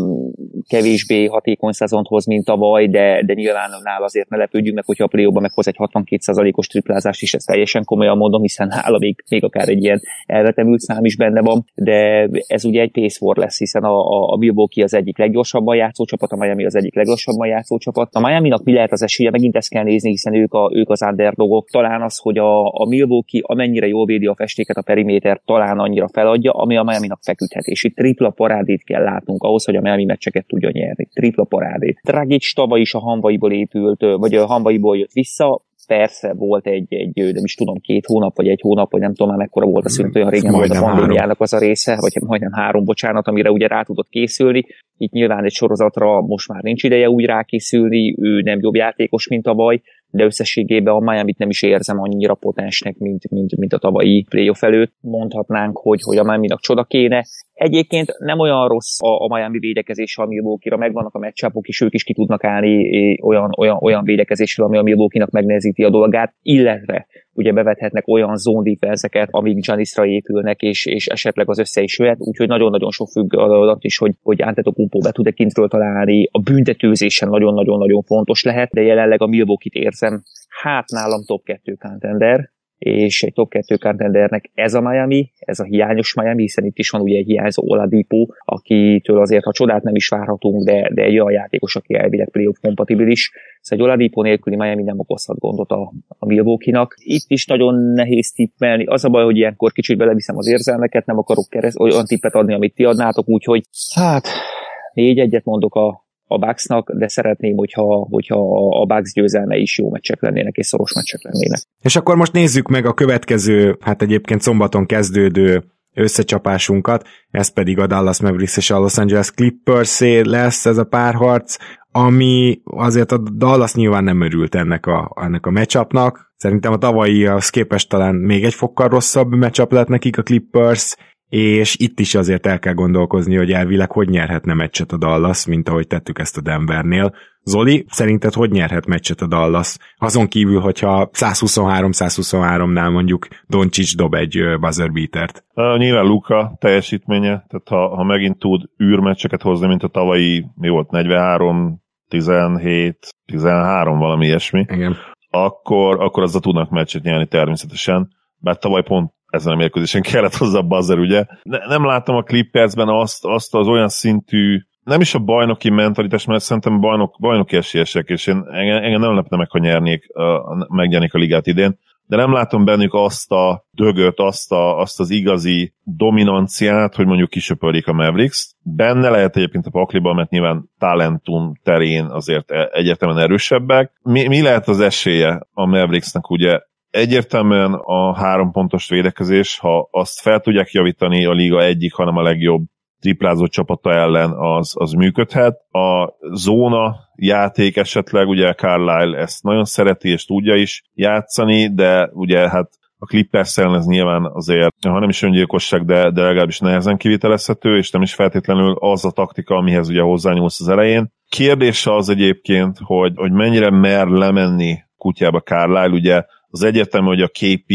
kevésbé hatékony szezont hoz, mint tavaly, de, de nyilván nála azért ne lepődjünk meg, hogyha a play meghoz egy 62%-os triplázást is, ezt teljesen komolyan mondom, hiszen nála még, még akár egy ilyen elvetemült szám is benne van, de ez ugye egy pace war lesz, hiszen a, a, a Milwaukee az egyik leggyorsabban játszó csapat, a Miami az egyik leglassabban játszó csapat. A Miami-nak mi lehet az esélye, megint ezt kell nézni, hiszen ők, a, ők az underdogok. Talán az, hogy a, a Milwaukee amennyire jól védi a festéket, a periméter talán annyira feladja, ami a Miami-nak feküdhet. És itt tripla parádét kell látnunk ahhoz, hogy a Miami meccseket tudja nyerni. Tripla parádét. Dragic tavaly is a hanvaiból épült, vagy a hanvaiból jött vissza, persze volt egy, egy, nem is tudom, két hónap, vagy egy hónap, vagy nem tudom már mekkora volt a szünet, olyan régen volt a pandémiának az a része, vagy majdnem három, bocsánat, amire ugye rá tudott készülni. Itt nyilván egy sorozatra most már nincs ideje úgy rákészülni, ő nem jobb játékos, mint a baj, de összességében a Miami-t nem is érzem annyira potensnek, mint, mint, mint a tavalyi playoff előtt. Mondhatnánk, hogy, hogy a Miami-nak csoda kéne. Egyébként nem olyan rossz a, a Miami védekezése a Milwaukee-ra, megvannak a meccsápok is, ők is ki tudnak állni olyan, olyan, olyan védekezéssel, ami a Milwaukee-nak megnehezíti a dolgát, illetve ugye bevethetnek olyan zone defense amik Janisra épülnek, és, és esetleg az össze is jöhet, úgyhogy nagyon-nagyon sok függ adat is, hogy, hogy Antetokumpo be tud-e kintről találni, a büntetőzésen nagyon-nagyon-nagyon fontos lehet, de jelenleg a Milwaukee-t érzem, hát nálam top 2 contender, és egy top 2 contendernek ez a Miami, ez a hiányos Miami, hiszen itt is van ugye egy hiányzó Oladipo, akitől azért ha csodát nem is várhatunk, de, de egy olyan játékos, aki elvileg playoff kompatibilis. Szóval egy Oladipo nélküli Miami nem okozhat gondot a, a Milwaukee-nak. Itt is nagyon nehéz tippelni. Az a baj, hogy ilyenkor kicsit beleviszem az érzelmeket, nem akarok kereszt, olyan tippet adni, amit ti adnátok, úgyhogy hát négy egyet mondok a, a Bucksnak, de szeretném, hogyha, hogyha a Bucks győzelme is jó meccsek lennének, és szoros meccsek lennének. És akkor most nézzük meg a következő, hát egyébként szombaton kezdődő összecsapásunkat, ez pedig a Dallas Mavericks és a Los Angeles clippers lesz ez a párharc, ami azért a Dallas nyilván nem örült ennek a, ennek a matchupnak. Szerintem a tavalyi az képest talán még egy fokkal rosszabb matchup lett nekik a Clippers, és itt is azért el kell gondolkozni, hogy elvileg hogy nyerhetne meccset a Dallas, mint ahogy tettük ezt a Denvernél. Zoli, szerinted hogy nyerhet meccset a Dallas? Azon kívül, hogyha 123-123-nál mondjuk Doncsics dob egy buzzer beatert. Nyilván Luka teljesítménye, tehát ha, ha megint tud űrmeccseket hozni, mint a tavalyi, mi volt, 43, 17, 13, valami ilyesmi, Igen. akkor, akkor azzal tudnak meccset nyerni természetesen bár tavaly pont ezen a mérkőzésen kellett hozzá buzzer, ugye. Ne, nem látom a Clippersben azt, azt az olyan szintű nem is a bajnoki mentalitás, mert szerintem bajnok, bajnoki esélyesek, és én, engem nem lepne meg, ha nyernék, megnyernék a ligát idén, de nem látom bennük azt a dögöt, azt, a, azt az igazi dominanciát, hogy mondjuk kisöpörik a Mavericks. Benne lehet egyébként a pakliban, mert nyilván talentum terén azért e- egyértelműen erősebbek. Mi, mi lehet az esélye a Mavericksnek ugye egyértelműen a három pontos védekezés, ha azt fel tudják javítani a liga egyik, hanem a legjobb triplázó csapata ellen az, az működhet. A zóna játék esetleg, ugye Carlisle ezt nagyon szereti és tudja is játszani, de ugye hát a Clippers ellen ez nyilván azért, ha nem is öngyilkosság, de, de legalábbis nehezen kivitelezhető, és nem is feltétlenül az a taktika, amihez ugye hozzányúlsz az elején. Kérdése az egyébként, hogy, hogy mennyire mer lemenni kutyába Carlisle, ugye az egyértelmű, hogy a KP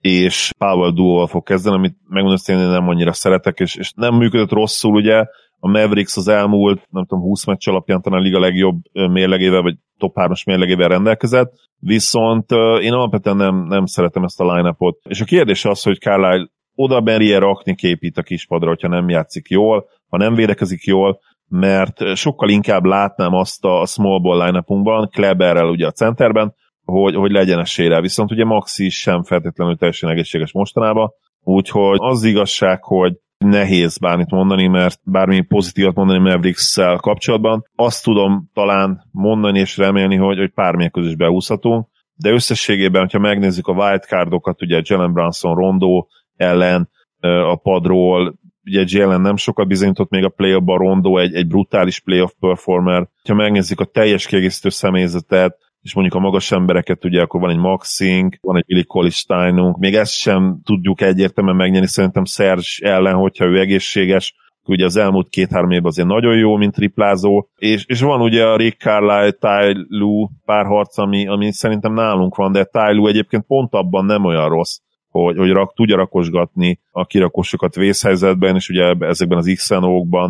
és Powell duóval fog kezdeni, amit megmondom, hogy én nem annyira szeretek, és, és nem működött rosszul, ugye, a Mavericks az elmúlt, nem tudom, 20 meccs alapján talán a liga legjobb mérlegével, vagy top 3-as mérlegével rendelkezett, viszont én alapvetően nem, nem szeretem ezt a line és a kérdés az, hogy Carlisle oda merje rakni képít a kispadra, hogyha nem játszik jól, ha nem védekezik jól, mert sokkal inkább látnám azt a small ball line Kleberrel ugye a centerben, hogy, hogy legyen esélyre. Viszont ugye Maxi sem feltétlenül teljesen egészséges mostanában, úgyhogy az igazság, hogy nehéz bármit mondani, mert bármi pozitívat mondani mavericks kapcsolatban. Azt tudom talán mondani és remélni, hogy, hogy pár közös beúszhatunk, de összességében, hogyha megnézzük a wildcardokat, ugye Jalen Brunson Rondo ellen a padról, ugye Jalen nem sokat bizonyított még a play a Rondo egy, egy brutális playoff performer. Ha megnézzük a teljes kiegészítő személyzetet, és mondjuk a magas embereket, ugye akkor van egy Maxing, van egy Billy Colisteinunk, még ezt sem tudjuk egyértelműen megnyerni, szerintem Serge ellen, hogyha ő egészséges, ugye az elmúlt két-három évben azért nagyon jó, mint triplázó, és, és van ugye a Rick Carlisle, Ty Lue párharc, ami, ami szerintem nálunk van, de Ty Lue egyébként pont abban nem olyan rossz, hogy, hogy rak, tudja rakosgatni a kirakosokat vészhelyzetben, és ugye ezekben az x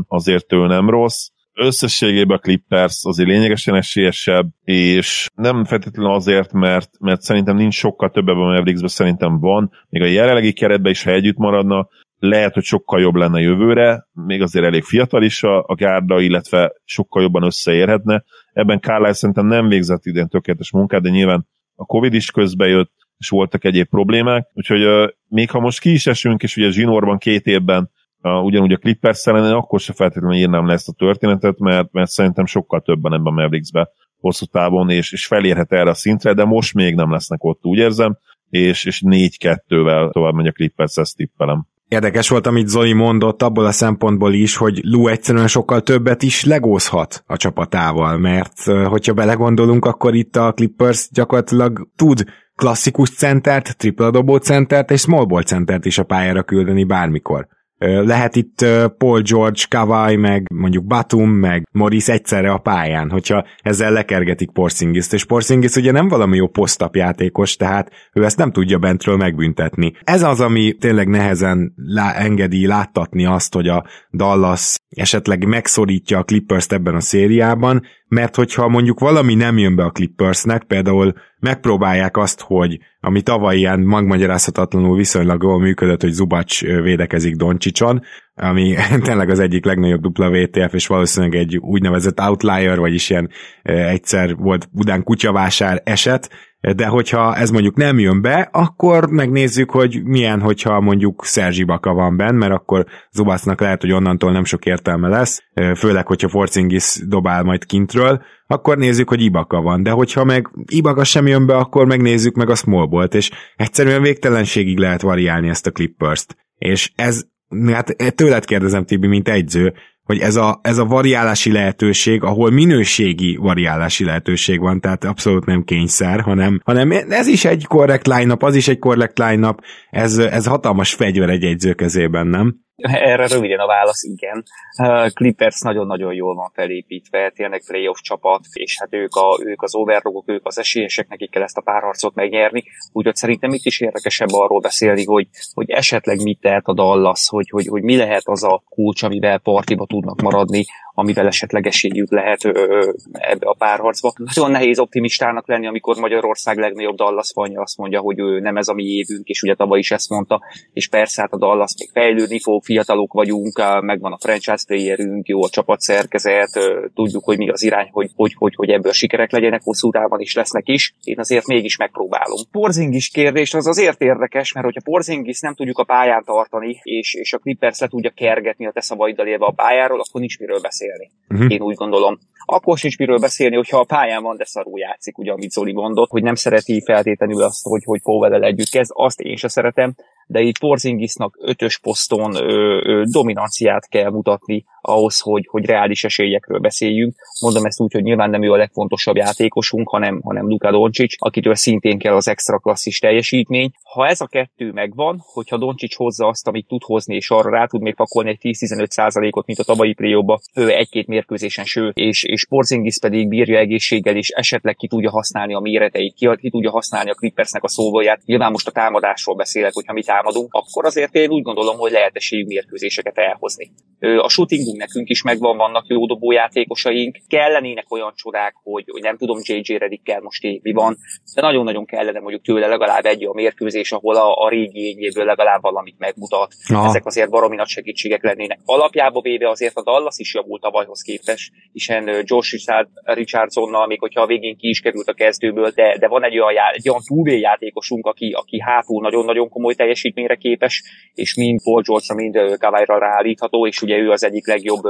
azért ő nem rossz összességében a Clippers azért lényegesen esélyesebb, és nem feltétlenül azért, mert, mert szerintem nincs sokkal több ebben a Mavericksben, szerintem van, még a jelenlegi keretben is, ha együtt maradna, lehet, hogy sokkal jobb lenne jövőre, még azért elég fiatal is a, a gárda, illetve sokkal jobban összeérhetne. Ebben Carlisle szerintem nem végzett idén tökéletes munkát, de nyilván a Covid is közbe jött, és voltak egyéb problémák, úgyhogy uh, még ha most ki is esünk, és ugye Zsinórban két évben ugyanúgy a Clippers ellen, akkor se feltétlenül írnám le ezt a történetet, mert, mert szerintem sokkal többen ebben a Mavericksbe hosszú távon, és, és felérhet erre a szintre, de most még nem lesznek ott, úgy érzem, és, és 4-2-vel tovább megy a Clippers, ezt tippelem. Érdekes volt, amit Zoli mondott abból a szempontból is, hogy Lou egyszerűen sokkal többet is legózhat a csapatával, mert hogyha belegondolunk, akkor itt a Clippers gyakorlatilag tud klasszikus centert, triple dobó centert és small ball centert is a pályára küldeni bármikor. Lehet itt Paul George, Kawai, meg mondjuk Batum, meg Morris egyszerre a pályán, hogyha ezzel lekergetik Porzingiszt, és Porzingis ugye nem valami jó posztapjátékos, tehát ő ezt nem tudja bentről megbüntetni. Ez az, ami tényleg nehezen lá- engedi láttatni azt, hogy a Dallas esetleg megszorítja a Clippers-t ebben a szériában, mert hogyha mondjuk valami nem jön be a Clippersnek, például megpróbálják azt, hogy ami tavaly ilyen magmagyarázhatatlanul viszonylag jól működött, hogy Zubac védekezik Doncsicson, ami [LAUGHS] tényleg az egyik legnagyobb WTF, és valószínűleg egy úgynevezett outlier, vagyis ilyen egyszer volt Budán kutyavásár eset, de hogyha ez mondjuk nem jön be, akkor megnézzük, hogy milyen, hogyha mondjuk Szerzsi Baka van benne, mert akkor Zubacnak lehet, hogy onnantól nem sok értelme lesz, főleg, hogyha Forcingis dobál majd kintről, akkor nézzük, hogy Ibaka van, de hogyha meg Ibaka sem jön be, akkor megnézzük meg a Smallbolt, és egyszerűen végtelenségig lehet variálni ezt a Clippers-t. És ez, hát tőled kérdezem, Tibi, mint egyző, hogy ez a, ez a variálási lehetőség, ahol minőségi variálási lehetőség van, tehát abszolút nem kényszer, hanem, hanem ez is egy korrekt line az is egy korrekt line ez, ez hatalmas fegyver egy egyző kezében, nem? Erre röviden a válasz igen. Clippers nagyon-nagyon jól van felépítve, tényleg playoff csapat, és hát ők, a, ők az overrogok, ők az esélyesek, nekik kell ezt a párharcot megnyerni. Úgyhogy szerintem itt is érdekesebb arról beszélni, hogy, hogy esetleg mit tehet a Dallas, hogy, hogy, hogy mi lehet az a kulcs, amivel partiba tudnak maradni, amivel esetleg esélyük lehet ö, ebbe a párharcba. Nagyon nehéz optimistának lenni, amikor Magyarország legnagyobb Dallas fanja azt mondja, hogy ő nem ez a mi évünk, és ugye tavaly is ezt mondta, és persze hát a Dallas még fejlődni fog, fiatalok vagyunk, megvan a franchise playerünk, jó a csapatszerkezet, tudjuk, hogy mi az irány, hogy, hogy, hogy, hogy ebből sikerek legyenek, hosszú távon is lesznek is. Én azért mégis megpróbálom. Porzingis kérdés az azért érdekes, mert hogyha Porzingis nem tudjuk a pályán tartani, és, és a Clippers le tudja kergetni a te szavaiddal élve a pályáról, akkor nincs miről beszélni. Uh-huh. Én úgy gondolom. Akkor sincs miről beszélni, hogyha a pályán van, de szarul játszik, ugye, amit Zoli mondott, hogy nem szereti feltétlenül azt, hogy, hogy powell együtt kezd, azt én sem szeretem, de itt Porzingisnak ötös poszton ö, ö, dominanciát kell mutatni ahhoz, hogy, hogy reális esélyekről beszéljünk. Mondom ezt úgy, hogy nyilván nem ő a legfontosabb játékosunk, hanem, hanem Luka Doncic, akitől szintén kell az extra klasszis teljesítmény. Ha ez a kettő megvan, hogyha Doncic hozza azt, amit tud hozni, és arra rá tud még pakolni egy 10-15% ot mint a tavalyi trióba, ő egy-két mérkőzésen ső, és, és Porzingis pedig bírja egészséggel, és esetleg ki tudja használni a méreteit, ki, ki tudja használni a Clippersnek a szóvaját. Nyilván most a támadásról beszélek, hogyha mi támadunk, akkor azért én úgy gondolom, hogy lehet esélyünk mérkőzéseket elhozni. A shootingunk nekünk is megvan, vannak jó dobójátékosaink, kellenének olyan csodák, hogy, hogy nem tudom, JJ Reddickkel most épp mi van, de nagyon-nagyon kellene mondjuk tőle legalább egy a mérkőzés, ahol a, a régi ényéből legalább valamit megmutat. Aha. Ezek azért baromi nagy segítségek lennének. Alapjába véve azért a Dallas is javult a vajhoz képest, hiszen Josh Richardsonnal, még hogyha a végén ki is került a kezdőből, de, de van egy olyan, já, egy olyan túlvé játékosunk, aki, aki hátul nagyon-nagyon komoly teljesítményre képes, és mind Paul George-ra, mind Kawai-ra ráállítható, és ugye ő az egyik legjobb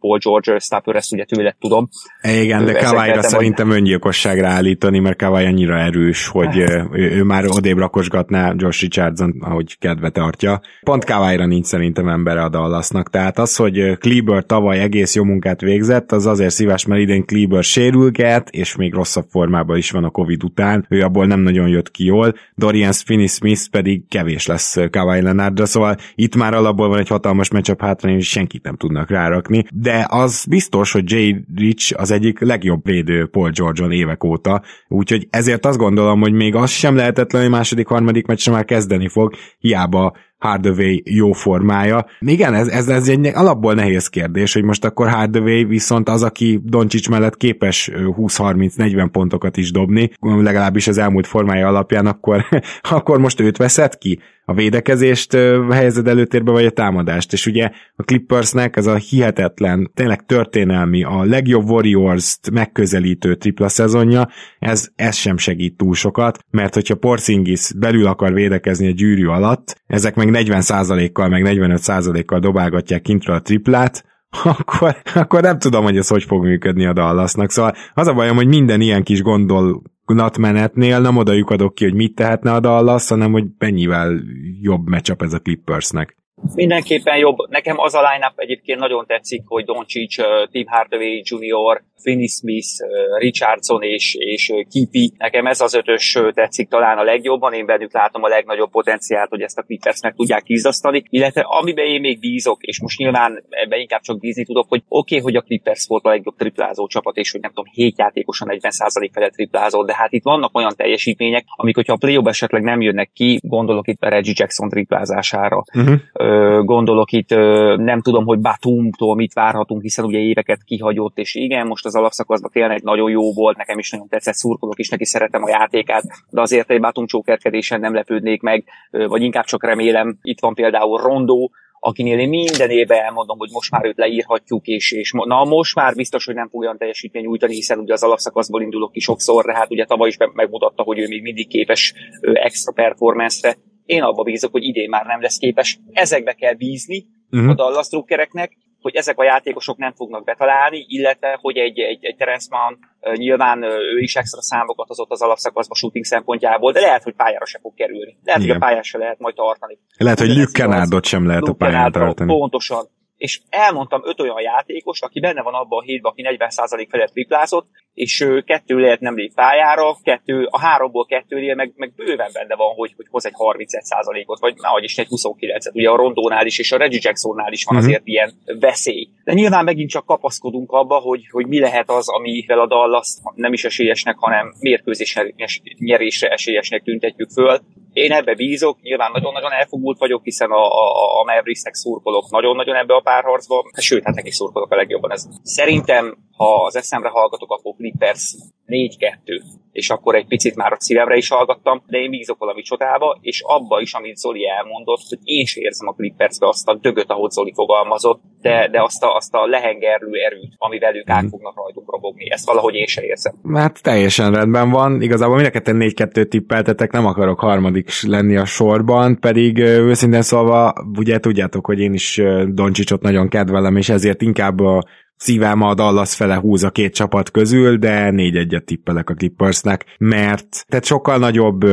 Paul George Stapper, ezt ugye tőle tudom. Igen, de Kawai-ra szerintem öngyilkosságra állítani, mert Kawai annyira erős, hogy ő, ő már odébb rakosgatná Josh Richardson, ahogy kedve tartja. Pont Kawai-ra nincs szerintem embere a Dallasnak, tehát az, hogy Kleber tavaly egész jó munkát végzett, az azért szíves, mert idén Kleber sérülget, és még rosszabb formában is van a Covid után, ő abból nem nagyon jött ki jól, Dorian Finney-Smith pedig kevés lesz Kawhi Leonardra, szóval itt már alapból van egy hatalmas meccsap hátrány, és senkit nem tudnak rárakni, de az biztos, hogy Jay Rich az egyik legjobb védő Paul George-on évek óta, úgyhogy ezért azt gondolom, hogy még az sem lehetetlen, hogy második, harmadik meccsre már kezdeni fog, hiába Hardaway jó formája. Igen, ez, ez, ez egy alapból nehéz kérdés, hogy most akkor Hardaway viszont az, aki Doncsics mellett képes 20-30-40 pontokat is dobni, legalábbis az elmúlt formája alapján, akkor, [LAUGHS] akkor most őt veszed ki? a védekezést helyezed előtérbe, vagy a támadást. És ugye a Clippersnek ez a hihetetlen, tényleg történelmi, a legjobb Warriors-t megközelítő tripla szezonja, ez, ez sem segít túl sokat, mert hogyha Porzingis belül akar védekezni a gyűrű alatt, ezek meg 40%-kal, meg 45%-kal dobálgatják kintre a triplát, akkor, akkor nem tudom, hogy ez hogy fog működni a Dallasnak. Szóval az a bajom, hogy minden ilyen kis gondol menetnél nem oda adok ki, hogy mit tehetne a Dallas, hanem hogy mennyivel jobb matchup ez a Clippersnek. Mindenképpen jobb. Nekem az a line egyébként nagyon tetszik, hogy Doncic, Tim Hardaway Jr., Finney Smith, Richardson és, és Kipi. Nekem ez az ötös tetszik talán a legjobban, én bennük látom a legnagyobb potenciált, hogy ezt a Clippers meg tudják izzasztani, illetve amiben én még bízok, és most nyilván ebben inkább csak bízni tudok, hogy oké, okay, hogy a Clippers volt a legjobb triplázó csapat, és hogy nem tudom, 7 játékosan 40% felett triplázó, de hát itt vannak olyan teljesítmények, amik, hogyha a play esetleg nem jönnek ki, gondolok itt a Reggie Jackson triplázására. Uh-huh gondolok itt, nem tudom, hogy Batumtól mit várhatunk, hiszen ugye éveket kihagyott, és igen, most az alapszakaszban tényleg nagyon jó volt, nekem is nagyon tetszett, szurkolok is neki, szeretem a játékát, de azért egy Batum csókerkedésen nem lepődnék meg, vagy inkább csak remélem, itt van például Rondó, akinél én minden évben elmondom, hogy most már őt leírhatjuk, és, és na most már biztos, hogy nem fog olyan teljesítmény nyújtani, hiszen ugye az alapszakaszból indulok ki sokszor, de hát ugye tavaly is megmutatta, hogy ő még mindig képes extra performance-re, én abba bízok, hogy idén már nem lesz képes. Ezekbe kell bízni uh-huh. a Dallas drukkereknek, hogy ezek a játékosok nem fognak betalálni, illetve hogy egy, egy, egy Terence Mann nyilván ő is extra számokat hozott az alapszakaszba shooting szempontjából, de lehet, hogy pályára se fog kerülni. Lehet, Igen. hogy a pályán se lehet majd tartani. Lehet, hogy Luke Kennardot sem lehet Luke a pályán tartani. Pontosan és elmondtam öt olyan játékos, aki benne van abban a hétben, aki 40% felett triplázott, és kettő lehet nem lép pályára, kettő, a háromból kettőnél meg, meg bőven benne van, hogy, hogy hoz egy 31%-ot, vagy ahogy is egy 29-et. Ugye a Rondónál is, és a Reggie Jacksonnál is van uh-huh. azért ilyen veszély. De nyilván megint csak kapaszkodunk abba, hogy, hogy mi lehet az, amivel a Dallas nem is esélyesnek, hanem mérkőzés nyerésre esélyesnek tüntetjük föl. Én ebbe bízok, nyilván nagyon-nagyon elfogult vagyok, hiszen a, a, a Mavericksnek szurkolok nagyon-nagyon ebbe a párharcba, sőt, hát neki szurkolok a legjobban. Ez. Szerintem, ha az eszemre hallgatok, akkor Clippers 4-2, és akkor egy picit már a szívemre is hallgattam, de én bízok valami csodába, és abba is, amit Zoli elmondott, hogy én is érzem a Clippersbe azt a dögöt, ahogy Zoli fogalmazott, de, de azt, a, azt a lehengerlő erőt, amivel ők át mhm. fognak rajtunk robogni. Ezt valahogy én se érzem. Hát teljesen rendben van. Igazából mind a 4-2 tippeltetek, nem akarok harmadik lenni a sorban, pedig őszintén szólva, ugye tudjátok, hogy én is Doncsicsot nagyon kedvelem, és ezért inkább a szívem a Dallas fele húz a két csapat közül, de négy egyet tippelek a Clippersnek, mert tehát sokkal nagyobb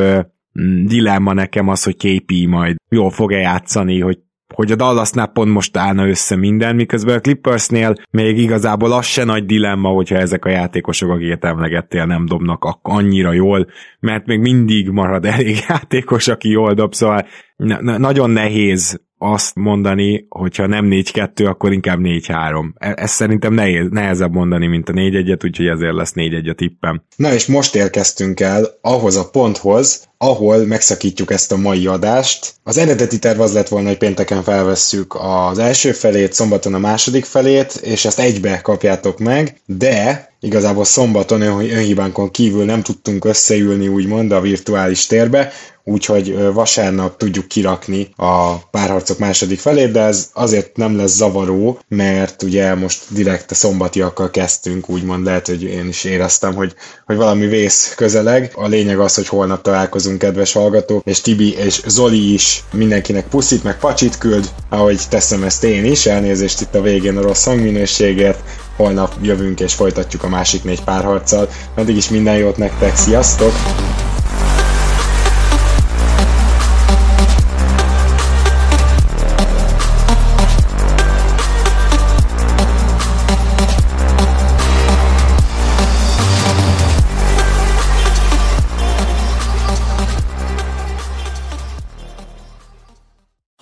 dilemma nekem az, hogy KP majd jól fog-e játszani, hogy hogy a Dallasnál pont most állna össze minden, miközben a Clippersnél még igazából az se nagy dilemma, hogyha ezek a játékosok, akiket emlegettél, nem dobnak annyira jól, mert még mindig marad elég [LAUGHS] játékos, aki jól dob, szóval na- nagyon nehéz azt mondani, hogyha nem 4-2, akkor inkább 4-3. E, ezt szerintem nehéz, nehezebb mondani, mint a 4-1-et, úgyhogy ezért lesz 4-1 a tippem. Na és most érkeztünk el ahhoz a ponthoz, ahol megszakítjuk ezt a mai adást. Az eredeti terv az lett volna, hogy pénteken felvesszük az első felét, szombaton a második felét, és ezt egybe kapjátok meg, de igazából szombaton önhibánkon kívül nem tudtunk összeülni, úgymond, a virtuális térbe, úgyhogy vasárnap tudjuk kirakni a párharcok második felét, de ez azért nem lesz zavaró, mert ugye most direkt a szombatiakkal kezdtünk, úgymond lehet, hogy én is éreztem, hogy, hogy valami vész közeleg. A lényeg az, hogy holnap találkozunk, kedves hallgatók, és Tibi és Zoli is mindenkinek puszit, meg pacsit küld, ahogy teszem ezt én is, elnézést itt a végén a rossz hangminőségért, holnap jövünk és folytatjuk a másik négy párharccal. Addig is minden jót nektek, sziasztok!